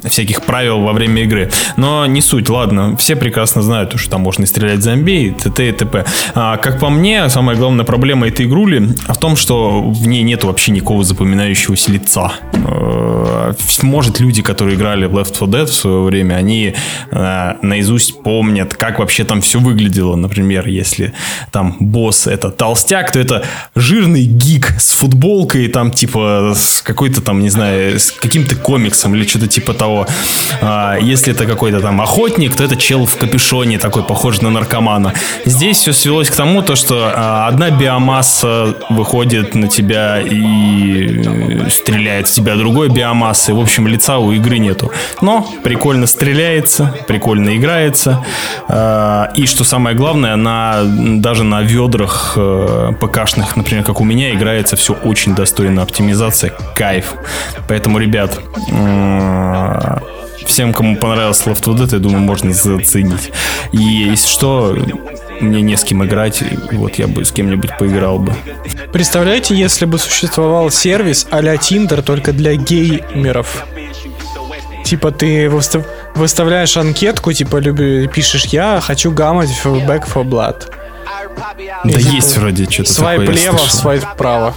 S1: э, всяких правил во время игры. Но не суть, ладно, все прекрасно знают, что там можно стрелять зомби и т.т. и т.п. А, как по мне, самая главная проблема этой игрули в том, что в ней нет вообще никакого запоминающего меняющегося лица. Э, может, люди, которые играли в Left 4 Dead в свое время, они э, наизусть помнят, как вообще там все выглядело. Например, если там босс это толстяк, то это жирный гик с футболкой, там типа с какой-то там, не знаю, с каким-то комиксом или что-то типа того. А если это какой-то там охотник, то это чел в капюшоне, такой похожий на наркомана. Здесь все свелось к тому, то, что а, одна биомасса выходит на тебя и стреляет в тебя другой биомассы. В общем, лица у игры нету. Но прикольно стреляется, прикольно играется. А, и что самое главное, на, даже на ведрах э, ПКшных, например, как у меня, играется все очень достойно. Оптимизация, кайф. Поэтому, ребят, всем, кому понравился Left 4 Dead, я думаю, можно заценить. И если что, мне не с кем играть, вот я бы с кем-нибудь поиграл бы.
S4: Представляете, если бы существовал сервис а-ля Tinder только для геймеров? Типа ты выстав... выставляешь анкетку, типа люби... пишешь «Я хочу гамать в Back for Blood».
S1: Да и, есть типа, вроде что-то
S4: свайп такое. Свайп лево, свайп вправо.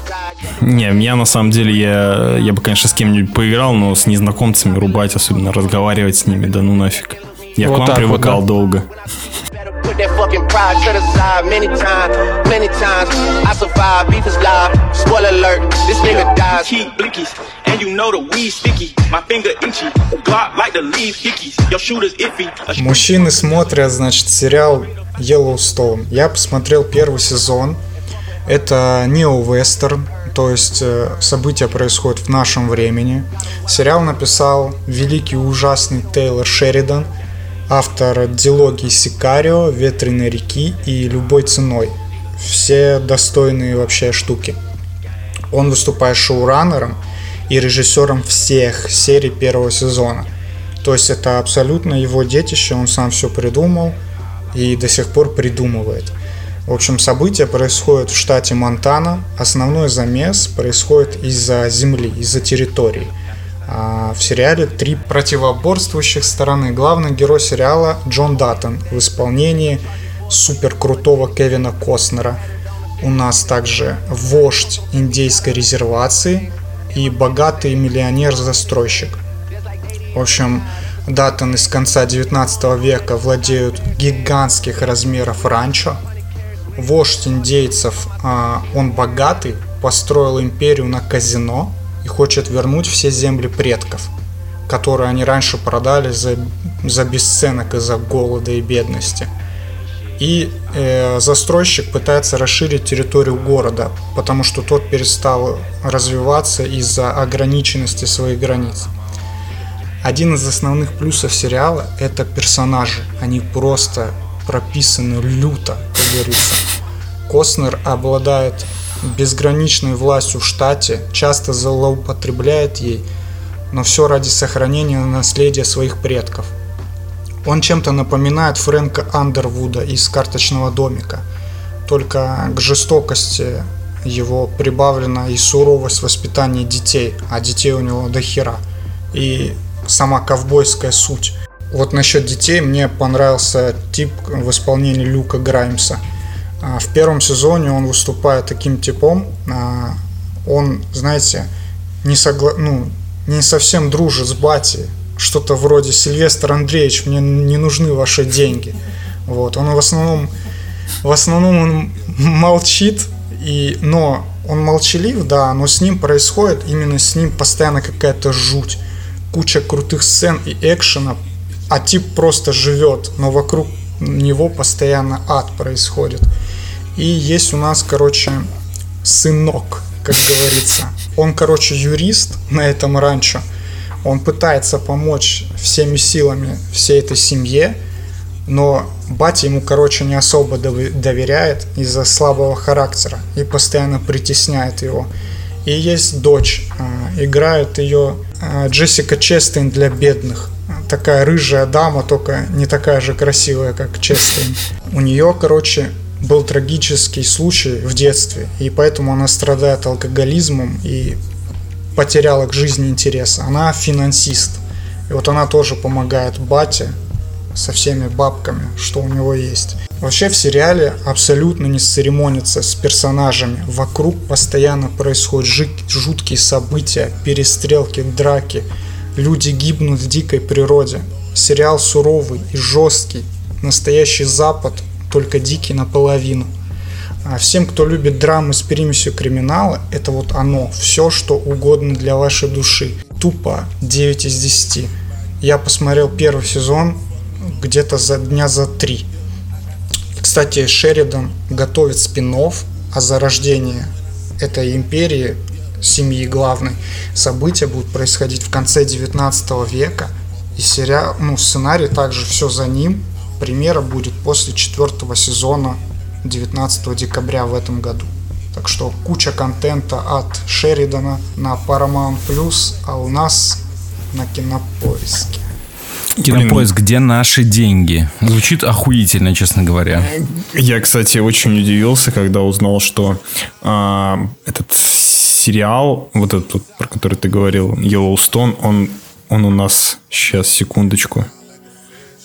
S1: Не, я на самом деле, я, я бы, конечно, с кем-нибудь поиграл, но с незнакомцами рубать, особенно разговаривать с ними, да ну нафиг.
S2: Я вот к вам привыкал вот, да. долго. Fucking pride to the side many times, plenty times. I survive, beef is live. Spoiler alert, this nigga dies. Keep blinkies, and you know the weed sticky. My finger itchy, Glock like the leaf hickeys. Your shooter's iffy. Мужчины смотрят, значит, сериал Yellowstone. Я посмотрел первый сезон. Это нео-вестерн, то есть э, события происходят в нашем времени. Сериал написал великий ужасный Тейлор Шеридан – автор дилогии Сикарио, Ветреной реки и Любой ценой. Все достойные вообще штуки. Он выступает шоураннером и режиссером всех серий первого сезона. То есть это абсолютно его детище, он сам все придумал и до сих пор придумывает. В общем, события происходят в штате Монтана. Основной замес происходит из-за земли, из-за территории – в сериале три противоборствующих стороны. Главный герой сериала Джон Даттон в исполнении супер крутого Кевина Костнера. У нас также вождь индейской резервации и богатый миллионер-застройщик. В общем, Даттон из конца 19 века владеют гигантских размеров ранчо. Вождь индейцев, а, он богатый, построил империю на казино – и хочет вернуть все земли предков, которые они раньше продали за, за бесценок из-за голода и бедности. И э, застройщик пытается расширить территорию города, потому что тот перестал развиваться из-за ограниченности своих границ. Один из основных плюсов сериала – это персонажи. Они просто прописаны люто, как говорится. Костнер обладает безграничной властью в штате, часто злоупотребляет ей, но все ради сохранения наследия своих предков. Он чем-то напоминает Фрэнка Андервуда из «Карточного домика», только к жестокости его прибавлена и суровость воспитания детей, а детей у него до хера, и сама ковбойская суть. Вот насчет детей мне понравился тип в исполнении Люка Граймса – в первом сезоне он выступает таким типом. А, он, знаете, не, согла... ну, не совсем дружит с Бати. Что-то вроде Сильвестр Андреевич, мне не нужны ваши деньги. Вот. Он в основном, в основном он молчит, и, но он молчалив, да, но с ним происходит, именно с ним постоянно какая-то жуть. Куча крутых сцен и экшена, а тип просто живет, но вокруг него постоянно ад происходит. И есть у нас, короче, сынок, как говорится. Он, короче, юрист на этом ранчо. Он пытается помочь всеми силами всей этой семье, но батя ему, короче, не особо доверяет из-за слабого характера и постоянно притесняет его. И есть дочь, а, играет ее а, Джессика Честейн для бедных. Такая рыжая дама, только не такая же красивая, как Честейн. У нее, короче, был трагический случай в детстве, и поэтому она страдает алкоголизмом и потеряла к жизни интерес. Она финансист. И вот она тоже помогает бате со всеми бабками, что у него есть. Вообще в сериале абсолютно не церемонится с персонажами. Вокруг постоянно происходят жуткие события, перестрелки, драки. Люди гибнут в дикой природе. Сериал суровый и жесткий. Настоящий Запад только дикий наполовину. А всем, кто любит драмы с примесью криминала, это вот оно. Все, что угодно для вашей души. Тупо 9 из 10. Я посмотрел первый сезон где-то за дня за три. Кстати, Шеридан готовит спин о зарождении этой империи, семьи главной. События будут происходить в конце 19 века. И сериал, ну, сценарий также все за ним премьера будет после четвертого сезона 19 декабря в этом году. Так что куча контента от Шеридана на Paramount Plus, а у нас на Кинопоиске.
S3: Кинопоиск, где наши деньги? Звучит охуительно, честно говоря.
S2: Я, кстати, очень удивился, когда узнал, что а, этот сериал, вот этот, про который ты говорил, Yellowstone, он, он у нас, сейчас, секундочку,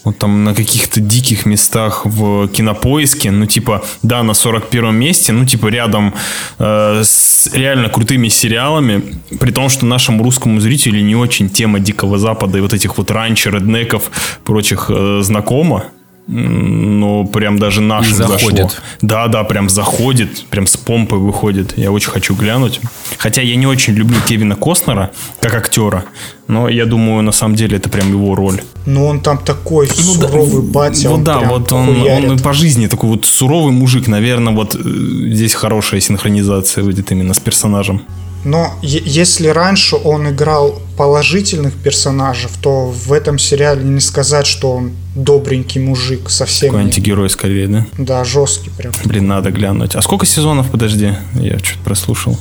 S1: Вот там на каких-то диких местах в кинопоиске, ну, типа, да, на 41 месте, ну, типа, рядом э, с реально крутыми сериалами, при том, что нашему русскому зрителю не очень тема Дикого Запада и вот этих вот ранчо, реднеков, прочих э, знакома. Ну, прям даже нашим
S3: заходит.
S1: зашло. Да, да, прям заходит, прям с помпой выходит. Я очень хочу глянуть. Хотя я не очень люблю Кевина Костнера как актера, но я думаю, на самом деле это прям его роль.
S2: Ну, он там такой
S1: Ну да,
S2: суровый батя.
S1: Ну
S2: он
S1: да, вот он,
S2: хуярит.
S1: он и по жизни такой вот суровый мужик. Наверное, вот э, здесь хорошая синхронизация выйдет именно с персонажем.
S2: Но если раньше он играл положительных персонажей, то в этом сериале не сказать, что он добренький мужик совсем.
S1: Такой
S2: нет.
S1: антигерой скорее, да?
S2: Да, жесткий прям.
S1: Блин, надо глянуть. А сколько сезонов, подожди? Я что-то прослушал.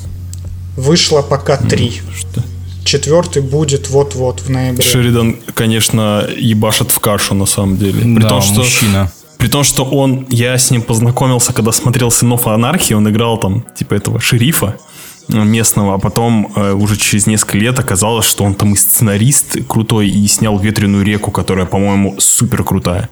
S2: Вышло пока три.
S1: Что?
S2: Четвертый будет вот-вот в ноябре.
S1: Шеридан, конечно, ебашит в кашу на самом деле. При
S3: Да,
S1: том, что,
S3: мужчина.
S1: При том, что он, я с ним познакомился, когда смотрел «Сынов анархии», он играл там, типа, этого шерифа местного, а потом э, уже через несколько лет оказалось, что он там и сценарист крутой, и снял «Ветреную реку», которая, по-моему, супер крутая.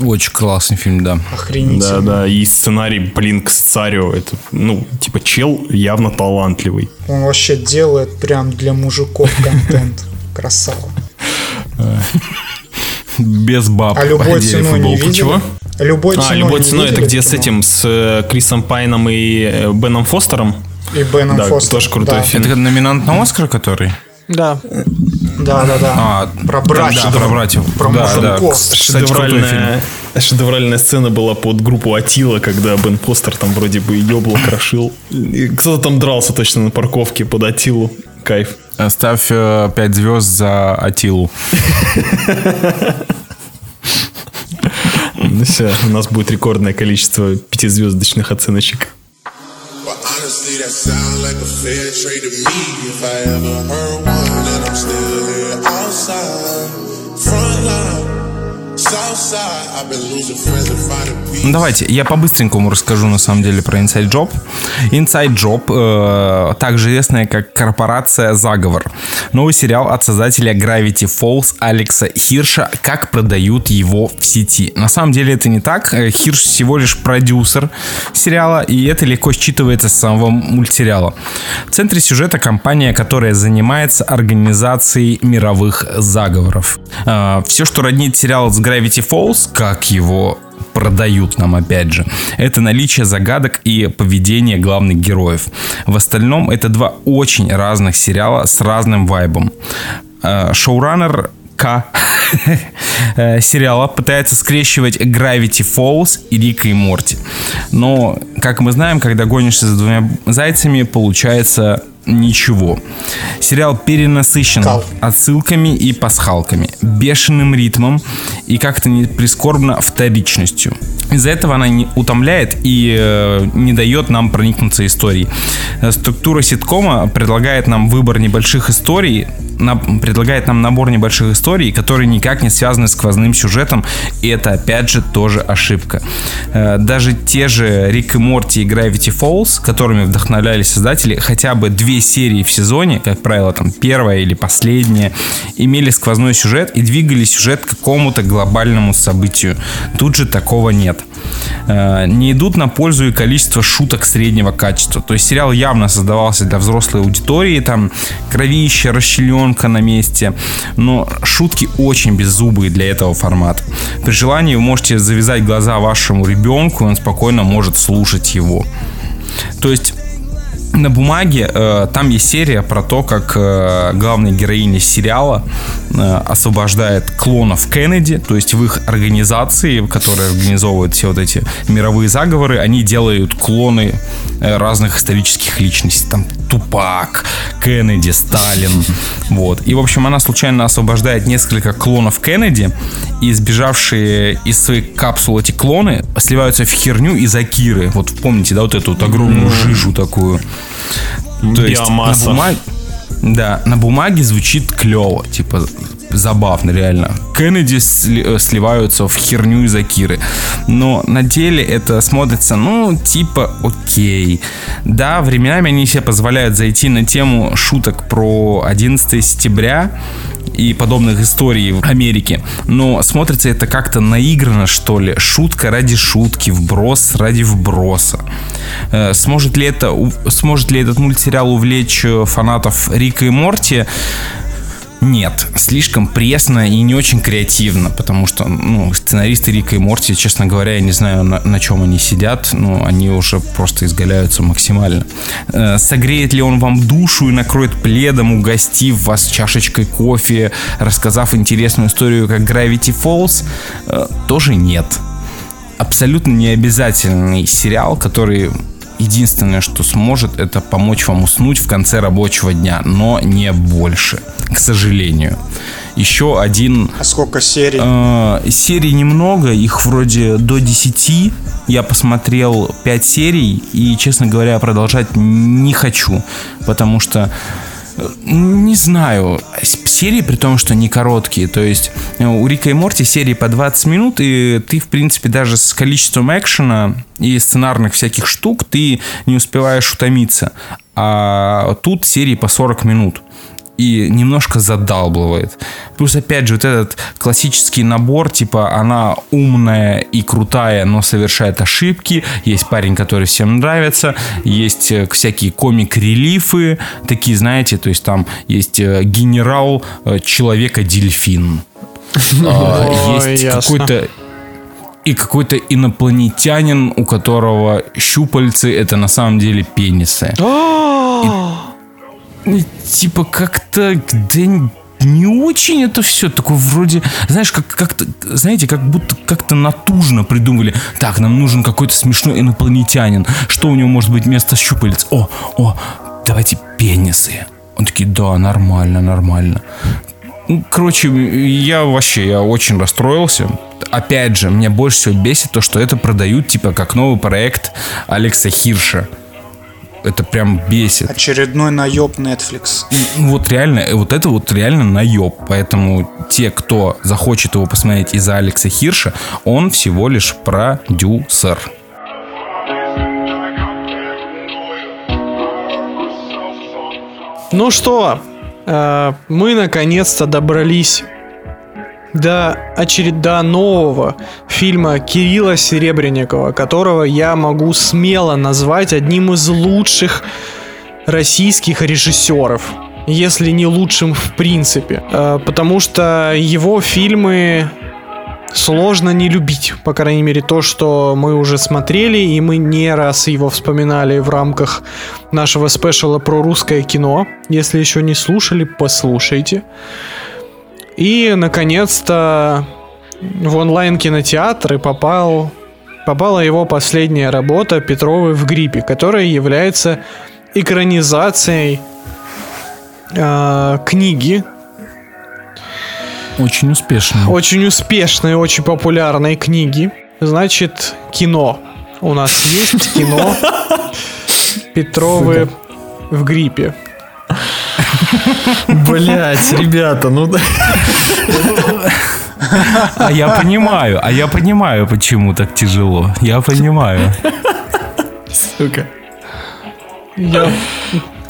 S3: Очень классный фильм, да.
S1: Да,
S2: Охренительно.
S1: да, и сценарий, блин, к сцарю, это, ну, типа, чел явно талантливый.
S2: Он вообще делает прям для мужиков контент. Красава.
S3: Без баб.
S2: А любой ценой не видели?
S1: Чего?
S2: Любой
S1: А,
S2: ценой
S1: любой
S2: не
S1: ценой, это где с этим, с э, Крисом Пайном и э, Беном Фостером?
S2: И Беном
S1: Да,
S2: Фостером.
S1: тоже крутой
S2: да.
S1: фильм.
S3: Это номинант на Оскар, который?
S4: Да.
S2: Да, да, да.
S3: А,
S2: про
S3: да,
S2: братьев.
S3: про братьев.
S2: Про
S3: Да, да.
S2: мужиков.
S3: Фильм.
S1: Шедевральная, шедевральная сцена была под группу Атила, когда Бен Фостер там вроде бы ебло крошил. И Кто-то там дрался точно на парковке под Атилу. Кайф.
S3: Ставь 5 звезд за Атилу.
S1: Ну все, у нас будет рекордное количество пятизвездочных оценочек.
S5: Honestly, that sound like a fair trade to me. If I ever heard one, and I'm still here outside.
S3: Давайте, я по-быстренькому расскажу на самом деле про Inside Job. Inside Job, э, также известная как корпорация Заговор. Новый сериал от создателя Gravity Falls Алекса Хирша, как продают его в сети. На самом деле это не так. Э, Хирш всего лишь продюсер сериала, и это легко считывается с самого мультсериала. В центре сюжета компания, которая занимается организацией мировых заговоров. Все, что роднит сериал с Gravity Falls, как его продают нам опять же, это наличие загадок и поведение главных героев. В остальном это два очень разных сериала с разным вайбом. Э, Шоураннер К э, сериала пытается скрещивать Gravity Falls и Рика и Морти. Но, как мы знаем, когда гонишься за двумя зайцами, получается ничего. Сериал перенасыщен
S2: Кал.
S3: отсылками и пасхалками, бешеным ритмом и как-то не прискорбно вторичностью. Из-за этого она не утомляет и э, не дает нам проникнуться историей. Э, Структура ситкома предлагает нам выбор небольших историй, на- предлагает нам набор небольших историй, которые никак не связаны с сквозным сюжетом, и это опять же тоже ошибка. Э, Даже те же Рик и Морти и Gravity Falls, которыми вдохновлялись создатели, хотя бы две серии в сезоне, как правило, там первая или последняя, имели сквозной сюжет и двигали сюжет к какому-то глобальному событию. Тут же такого нет. Э, Не идут на пользу и количество шуток среднего качества. То есть сериал явно создавался для взрослой аудитории, там кровище, расчленка на месте, но шутки очень беззубые для этого формата. При желании вы можете завязать глаза вашему ребенку, он спокойно может слушать его. То есть на бумаге э, там есть серия про то, как э, главная героиня сериала э, освобождает клонов Кеннеди, то есть в их организации, которые организовывают все вот эти мировые заговоры, они делают клоны э, разных исторических личностей, там Тупак, Кеннеди, Сталин, вот. И в общем она случайно освобождает несколько клонов Кеннеди, и сбежавшие из своей капсулы эти клоны сливаются в херню из Акиры. Вот помните, да, вот эту вот огромную жижу такую. То есть
S1: Биомасса.
S3: на бумаге, да, на бумаге звучит клево, типа забавно, реально. Кеннеди э, сливаются в херню из Акиры. Но на деле это смотрится, ну, типа, окей. Да, временами они себе позволяют зайти на тему шуток про 11 сентября, и подобных историй в Америке. Но смотрится это как-то наигранно, что ли. Шутка ради шутки, вброс ради вброса. Э, сможет ли, это, сможет ли этот мультсериал увлечь э, фанатов Рика и Морти? Нет, слишком пресно и не очень креативно, потому что ну, сценаристы Рика и Морти, честно говоря, я не знаю, на, на чем они сидят, но они уже просто изгаляются максимально. Э, согреет ли он вам душу и накроет пледом, угостив вас чашечкой кофе, рассказав интересную историю, как Gravity Falls? Э, тоже нет. Абсолютно необязательный сериал, который единственное, что сможет, это помочь вам уснуть в конце рабочего дня, но не больше, к сожалению. Еще один...
S2: А сколько серий?
S3: Э, серий немного, их вроде до 10. Я посмотрел 5 серий и, честно говоря, продолжать не хочу, потому что не знаю, серии, при том, что не короткие. То есть э, у Рика и Морти серии по 20 минут, и ты, в принципе, даже с количеством экшена и сценарных всяких штук ты не успеваешь утомиться. А тут серии по 40 минут и немножко задалбывает. Плюс, опять же, вот этот классический набор, типа, она умная и крутая, но совершает ошибки. Есть парень, который всем нравится. Есть э, всякие комик-релифы, такие, знаете, то есть там есть э, генерал э, человека-дельфин. А, есть какой-то и какой-то инопланетянин, у которого щупальцы это на самом деле пенисы. И, типа как-то да, не очень это все такое вроде, знаешь, как как-то, знаете, как будто как-то натужно придумали. Так, нам нужен какой-то смешной инопланетянин. Что у него может быть вместо щупалец? О, о, давайте пенисы. Он такие, да, нормально, нормально. Ну, короче, я вообще, я очень расстроился. Опять же, меня больше всего бесит то, что это продают, типа, как новый проект Алекса Хирша это прям бесит.
S2: Очередной наеб Netflix.
S3: Вот реально, вот это вот реально наеб. Поэтому те, кто захочет его посмотреть из-за Алекса Хирша, он всего лишь продюсер.
S4: Ну что, э, мы наконец-то добрались до очереда нового фильма Кирилла Серебренникова, которого я могу смело назвать одним из лучших российских режиссеров если не лучшим в принципе. Э, потому что его фильмы сложно не любить. По крайней мере, то, что мы уже смотрели, и мы не раз его вспоминали в рамках нашего спешала про русское кино. Если еще не слушали, послушайте. И, наконец-то, в онлайн-кинотеатры попал, попала его последняя работа «Петровы в гриппе», которая является экранизацией э, книги.
S3: Очень успешной.
S4: Очень успешной, очень популярной книги. Значит, кино. У нас есть кино Петровы в гриппе.
S1: Блять, ребята, ну да.
S3: А я понимаю, а я понимаю, почему так тяжело. Я понимаю.
S1: Сука.
S4: Я,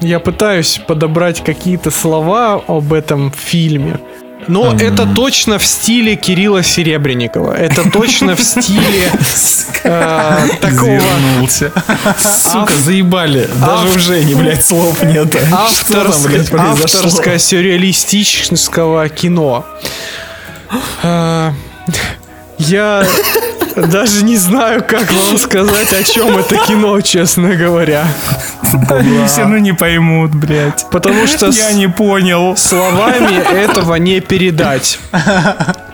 S4: я пытаюсь подобрать какие-то слова об этом фильме. Но mm. это точно в стиле Кирилла Серебренникова. Это точно в стиле э, такого...
S1: Сука, заебали. Даже уже не, блядь, слов нет.
S4: Авторско-сюрреалистического кино. Я даже не знаю, как вам сказать, о чем это кино, честно говоря.
S3: Они все равно не поймут, блядь.
S4: Потому что...
S3: Я не понял.
S4: Словами этого не передать.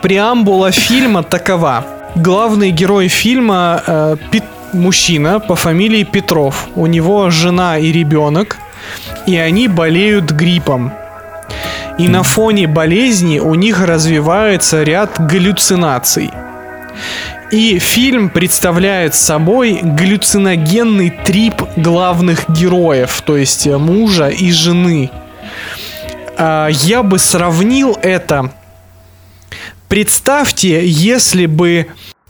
S4: Преамбула фильма такова. Главный герой фильма э, Пит, мужчина по фамилии Петров. У него жена и ребенок, и они болеют гриппом. И на фоне болезни у них развивается ряд галлюцинаций. И фильм представляет собой галлюциногенный трип главных героев, то есть э, мужа и жены. А, я бы сравнил это. Представьте, если бы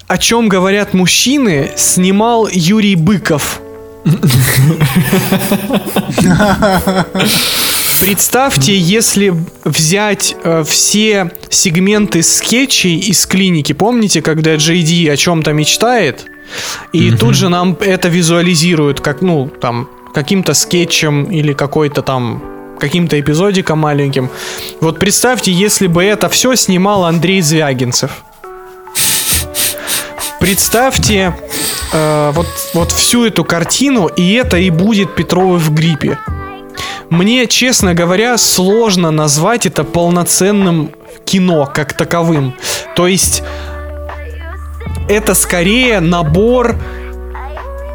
S4: о чем говорят мужчины снимал Юрий Быков. Представьте, если взять э, все сегменты скетчей из клиники, помните, когда Ди о чем-то мечтает, и тут же нам это визуализируют, как, ну, там, каким-то скетчем или какой-то там каким-то эпизодиком маленьким. Вот представьте, если бы это все снимал Андрей Звягинцев. Представьте э, вот, вот всю эту картину, и это и будет Петровы в гриппе. Мне, честно говоря, сложно назвать это полноценным кино как таковым. То есть это скорее набор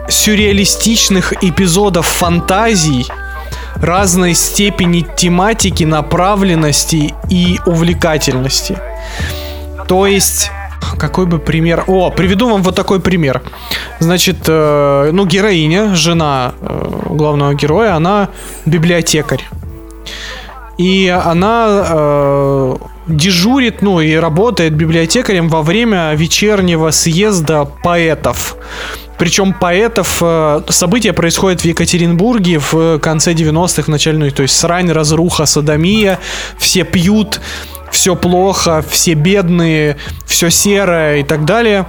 S4: сюрреалистичных эпизодов фантазий разной степени тематики, направленности и увлекательности. То есть какой бы пример... О, приведу вам вот такой пример. Значит, э, ну, героиня, жена э, главного героя, она библиотекарь. И она э, дежурит, ну, и работает библиотекарем во время вечернего съезда поэтов. Причем поэтов э, события происходят в Екатеринбурге в конце 90-х, в начале, ну, то есть срань, разруха, садомия, все пьют, все плохо, все бедные, все серое и так далее.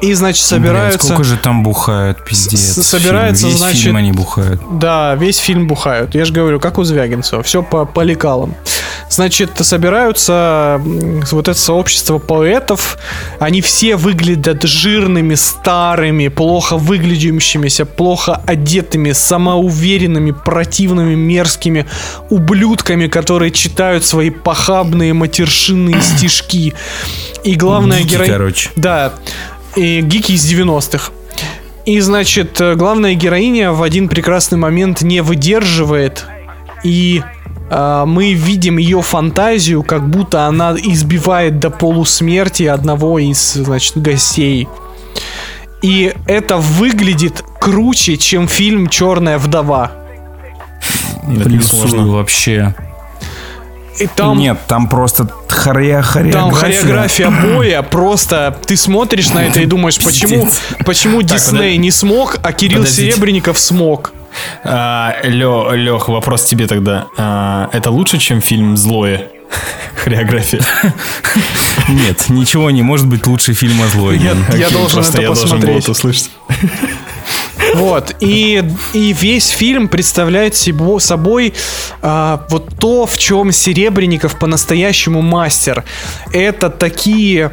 S4: И, значит, собираются...
S3: Блин, сколько же там бухают, пиздец.
S4: С- собирается,
S3: Фильм. Весь
S4: значит-
S3: фильм они бухают.
S4: Да, весь фильм бухают. Я же говорю, как у Звягинцева. Все по, по лекалам. Значит, собираются вот это сообщество поэтов. Они все выглядят жирными, старыми, плохо выглядящимися, плохо одетыми, самоуверенными, противными, мерзкими ублюдками, которые читают свои похабные матершинные стишки. И главная героиня... Да, и гики из 90-х. И, значит, э, главная героиня в один прекрасный момент не выдерживает, и а, мы видим ее фантазию, как будто она избивает до полусмерти одного из, значит, гостей. И это выглядит круче, чем фильм Черная вдова.
S1: Это
S3: Плюсую
S1: несложно.
S3: вообще.
S4: И там,
S3: Нет, там просто хорея хореография.
S4: там хореография боя просто ты смотришь на это и думаешь, почему, почему Дисней не смог, а Кирилл
S1: Подождите.
S4: Серебренников смог.
S1: А, Лё, Лёх, вопрос тебе тогда. А, это лучше, чем фильм «Злое»? Хореография.
S3: Нет, ничего не может быть лучше фильма «Злой».
S4: Я, должен
S1: просто
S4: это
S1: я должен был
S4: посмотреть.
S1: это услышать.
S4: Вот, и, и весь фильм представляет себо- собой а, вот то, в чем Серебренников по-настоящему мастер. Это такие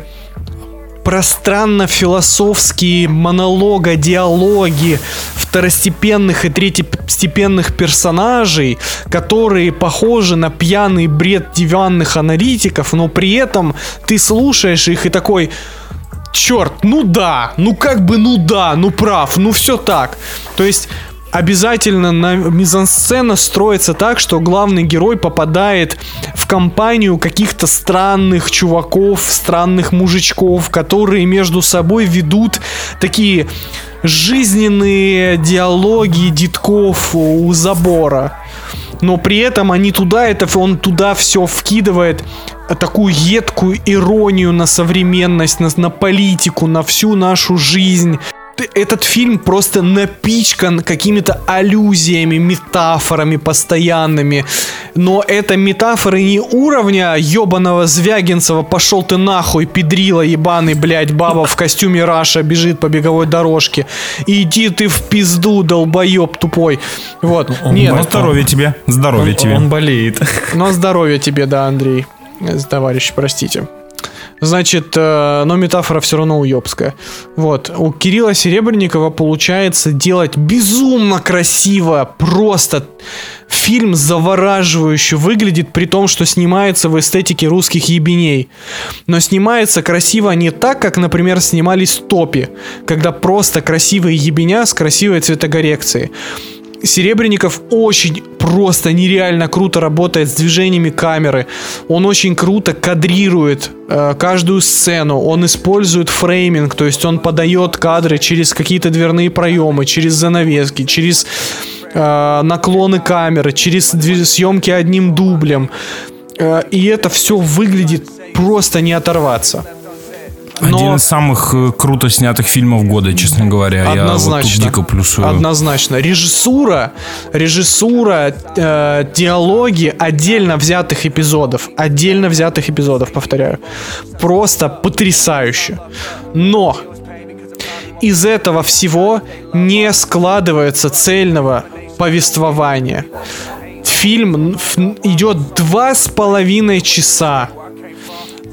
S4: пространно-философские монолога, диалоги второстепенных и третьестепенных персонажей, которые похожи на пьяный бред диванных аналитиков, но при этом ты слушаешь их и такой, черт, ну да, ну как бы ну да, ну прав, ну все так. То есть обязательно на мизансцена строится так, что главный герой попадает в компанию каких-то странных чуваков, странных мужичков, которые между собой ведут такие жизненные диалоги детков у забора. Но при этом они туда, это он туда все вкидывает такую едкую иронию на современность, на, на политику, на всю нашу жизнь. Этот фильм просто напичкан какими-то аллюзиями, метафорами постоянными. Но это метафоры не уровня ебаного Звягинцева «пошел ты нахуй, педрила ебаный, блядь, баба в костюме Раша бежит по беговой дорожке. Иди ты в пизду, долбоеб тупой». Вот. Нет,
S3: Ну, здоровье тебе, здоровье
S1: Он,
S3: тебе.
S1: он болеет.
S4: но здоровья тебе, да, Андрей. Э, Товарищ, простите. Значит, э, но метафора все равно уебская. Вот. У Кирилла Серебренникова получается делать безумно красиво, просто фильм завораживающе выглядит, при том, что снимается в эстетике русских ебеней. Но снимается красиво не так, как, например, снимались топи, когда просто красивые ебеня с красивой цветокоррекцией. Серебренников очень просто нереально круто работает с движениями камеры. Он очень круто кадрирует э, каждую сцену. Он использует фрейминг, то есть он подает кадры через какие-то дверные проемы, через занавески, через э, наклоны камеры, через съемки одним дублем. Э, и это все выглядит просто не оторваться. Но-
S3: Один из самых э, круто снятых фильмов года, честно говоря. Я вот
S4: Однозначно.
S3: дико плюсую.
S4: Однозначно. Режиссура, режиссура, э, диалоги отдельно взятых эпизодов, отдельно взятых эпизодов, повторяю, просто потрясающе. Но из этого всего не складывается цельного повествования. Фильм идет два с половиной часа.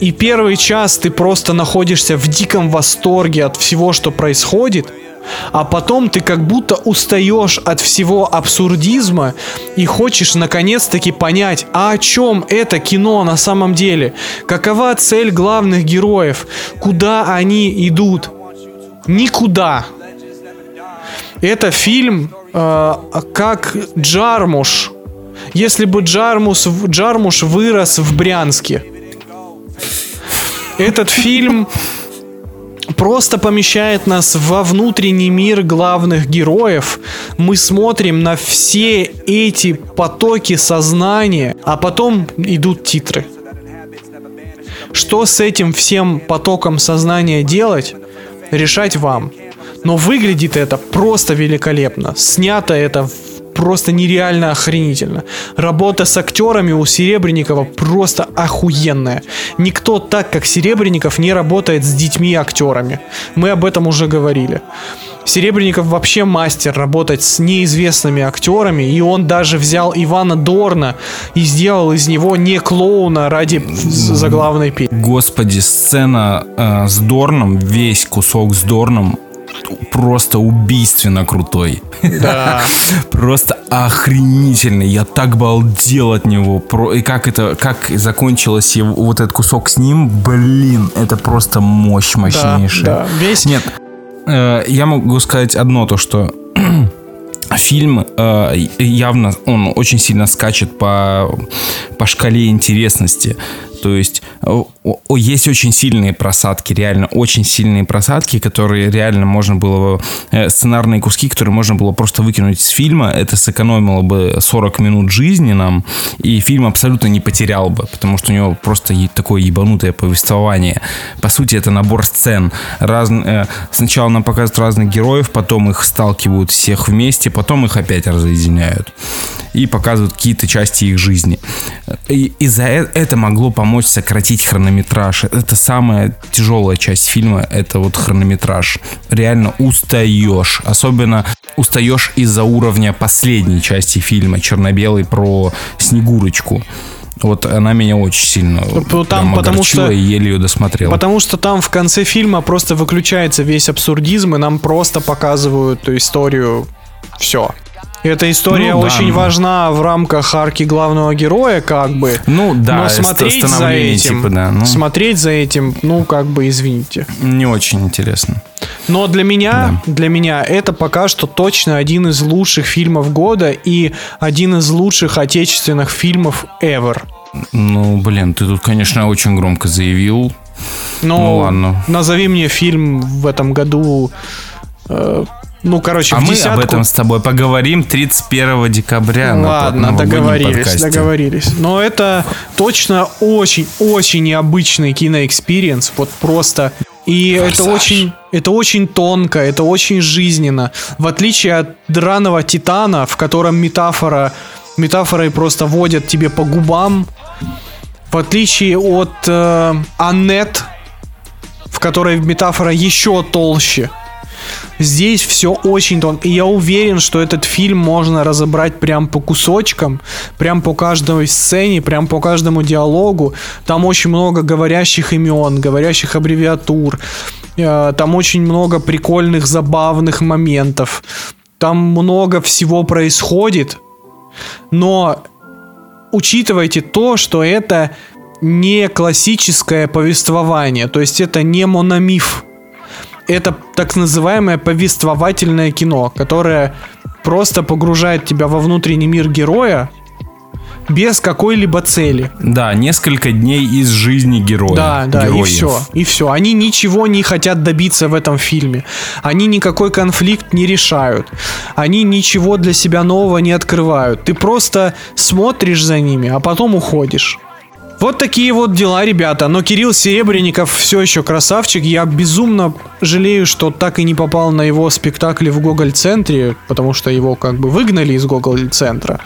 S4: И первый час ты просто находишься в диком восторге от всего, что происходит, а потом ты как будто устаешь от всего абсурдизма и хочешь наконец-таки понять, а о чем это кино на самом деле, какова цель главных героев, куда они идут. Никуда. Это фильм э, как Джармуш. Если бы Джармус, Джармуш вырос в Брянске. Этот фильм просто помещает нас во внутренний мир главных героев. Мы смотрим на все эти потоки сознания, а потом идут титры. Что с этим всем потоком сознания делать, решать вам. Но выглядит это просто великолепно. Снято это просто нереально охренительно. Работа с актерами у Серебренникова просто охуенная. Никто так, как Серебренников, не работает с детьми-актерами. Мы об этом уже говорили. Серебренников вообще мастер работать с неизвестными актерами, и он даже взял Ивана Дорна и сделал из него не клоуна ради заглавной песни.
S3: Господи, сцена э, с Дорном, весь кусок с Дорном просто убийственно крутой.
S4: Да.
S3: Просто охренительный. Я так балдел от него. И как это, как закончилось его, вот этот кусок с ним, блин, это просто мощь
S4: Да,
S3: мощнейшая.
S4: да. Весь
S3: Нет, э, я могу сказать одно, то что фильм э, явно, он очень сильно скачет по, по шкале интересности. То есть есть очень сильные просадки, реально очень сильные просадки, которые реально можно было, э, сценарные куски, которые можно было просто выкинуть из фильма. Это сэкономило бы 40 минут жизни нам, и фильм абсолютно не потерял бы, потому что у него просто такое ебанутое повествование. По сути, это набор сцен. Раз, э, сначала нам показывают разных героев, потом их сталкивают всех вместе, потом их опять разъединяют. И показывают какие-то части их жизни. И, и за э- это могло помочь сократить хронометраж. Это самая тяжелая часть фильма, это вот хронометраж. Реально устаешь. Особенно устаешь из-за уровня последней части фильма, черно-белый про Снегурочку. Вот она меня очень сильно
S4: Ну, там потому что-
S3: и еле ее досмотрел.
S4: Потому что там в конце фильма просто выключается весь абсурдизм, и нам просто показывают историю. Все. Эта история
S3: Ну да,
S4: очень
S3: ну.
S4: важна в рамках арки главного героя, как бы.
S3: Ну да,
S4: Но смотреть за этим,
S3: типа, да. Ну,
S4: смотреть за этим, ну как бы извините.
S3: не очень интересно.
S4: Но для меня, для меня это пока что точно один из лучших фильмов года и один из лучших отечественных фильмов ever.
S3: Ну, блин, ты тут, конечно, очень громко заявил.
S4: Но
S3: Ну, ладно.
S4: назови мне фильм в этом году. Ну, короче,
S3: А
S4: в
S3: мы
S4: десятку.
S3: об этом с тобой поговорим 31 декабря. на
S4: Ладно,
S3: новогоднем
S4: договорились,
S3: подкасте.
S4: договорились. Но это точно очень-очень необычный кино experience. Вот просто. И это очень, это очень тонко, это очень жизненно. В отличие от драного Титана, в котором метафора, метафорой просто водят тебе по губам. В отличие от э, Аннет, в которой метафора еще толще. Здесь все очень тонко. И я уверен, что этот фильм можно разобрать прям по кусочкам, прям по каждой сцене, прям по каждому диалогу. Там очень много говорящих имен, говорящих аббревиатур. Э, Там очень много прикольных, забавных моментов. Там много всего происходит. Но учитывайте то, что это не классическое повествование, то есть это не мономиф. Это так называемое повествовательное кино, которое просто погружает тебя во внутренний мир героя без какой-либо цели.
S3: Да, несколько дней из жизни героя.
S4: Да, да, и
S3: героев.
S4: все, и все. Они ничего не хотят добиться в этом фильме. Они никакой конфликт не решают. Они ничего для себя нового не открывают. Ты просто смотришь за ними, а потом уходишь. Вот такие вот дела, ребята. Но Кирилл Серебренников все еще красавчик. Я безумно жалею, что так и не попал на его спектакли в Гоголь-центре, потому что его как бы выгнали из Гоголь-центра.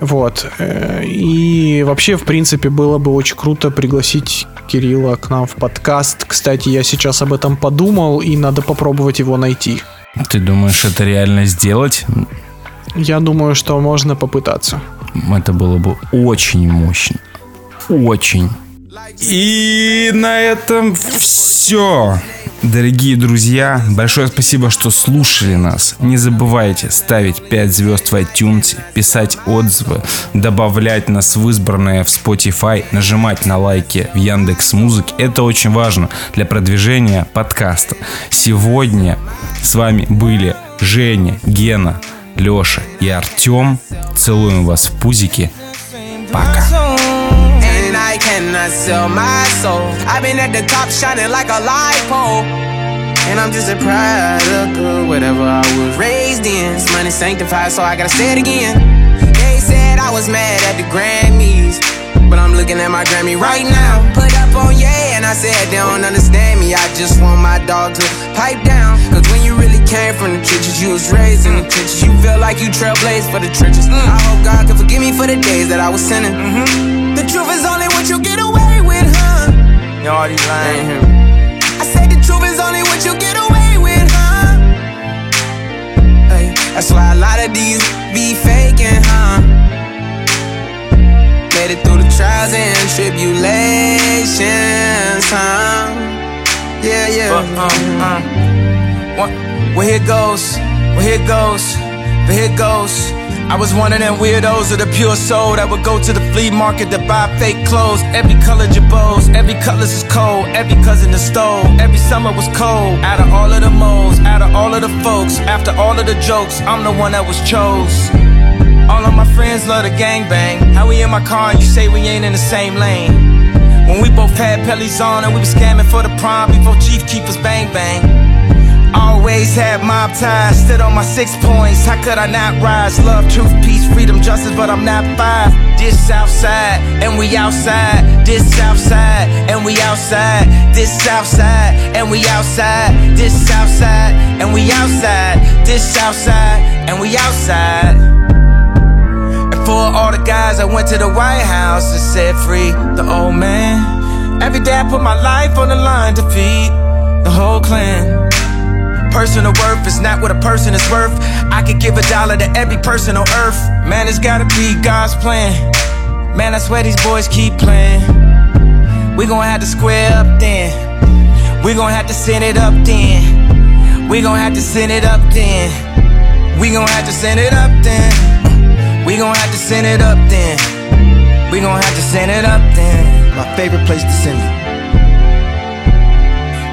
S4: Вот. Э, И вообще, в принципе, было бы очень круто пригласить Кирилла к нам в подкаст. Кстати, я сейчас об этом подумал, и надо попробовать его найти.
S3: Ты думаешь, это реально сделать?
S4: Я думаю, что можно попытаться.
S3: Это было бы очень мощно. Очень. И на этом все. Дорогие друзья, большое спасибо, что слушали нас. Не забывайте ставить 5 звезд в iTunes, писать отзывы, добавлять нас в избранное в Spotify, нажимать на лайки в Яндекс Музыке. Это очень важно для продвижения подкаста. Сегодня с вами были Женя, Гена, Леша и Артем. Целуем вас в пузики. Пока.
S6: I cannot sell my soul. I've been at the top shining like a light pole. And I'm just a product of whatever I was raised in. This money sanctified, so I gotta say it again. They said I was mad at the Grammys. But I'm looking at my Grammy right now. Put up on yeah, and I said they don't understand me. I just want my dog to pipe down. Cause when you really came from the trenches, you was raised in the trenches. You feel like you trailblazed for the trenches. I hope God can forgive me for the days that I was sinning. Mm-hmm. The truth is only what you get away with, huh? You already lying. I say the truth is only what you get away with, huh? Hey, that's why a lot of these be faking, huh? Made it through the trials and tribulations, huh? Yeah, yeah.
S7: Uh, uh, uh. Well, well, here goes. Well, here goes. But here goes. I was one of them weirdos of the pure soul that would go to the flea market to buy fake clothes. Every color jabos, every colors is cold, every cousin is stole. Every summer was cold. Out of all of the moles, out of all of the folks, after all of the jokes, I'm the one that was chose. All of my friends love the gangbang. How we in my car and you say we ain't in the same lane? When we both had pellies on and we was scamming for the prime before Chief Keepers bang bang. Always had mob ties, stood on my six points. How could I not rise? Love, truth, peace, freedom, justice, but I'm not five. This Southside, and we outside. This Southside, and we outside. This Southside, and we outside. This Southside, and we outside. This Southside, and we outside. And for all the guys I went to the White House and said free the old man. Every day I put my life on the line to feed the whole clan. Personal worth is not what a person is worth. I could give a dollar to every person on earth. Man, it's gotta be God's plan. Man, I swear these boys keep playing. We gon' have to square up then. We gon' have to send it up then. We gon' have to send it up then. We gon' have to send it up then. We gon' have to send it up then. We gon' have to send it up then. My favorite place to send it.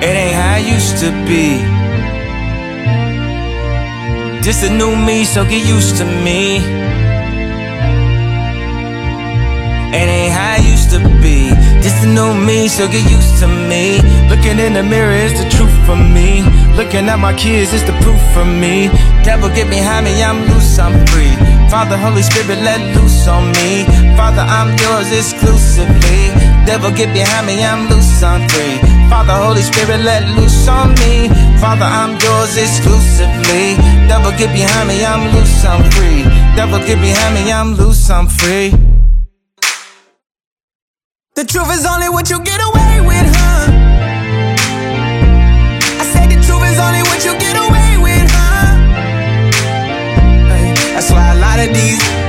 S7: It ain't how it used to be. This a new me, so get used to me. It ain't how it used to be. This the new me, so get used to me. Looking in the mirror is the truth for me. Looking at my kids is the proof for me. Devil get behind me, I'm loose, I'm free. Father, Holy Spirit, let loose on me. Father, I'm yours exclusively. Devil get behind me, I'm loose, I'm free. Father, Holy Spirit, let loose on me. Father, I'm yours exclusively. Devil get behind me, I'm loose, I'm free. Devil get behind me, I'm loose, I'm free.
S6: The truth is only what you get away with, huh? I said the truth is only what you get away with, huh? That's why a lot of these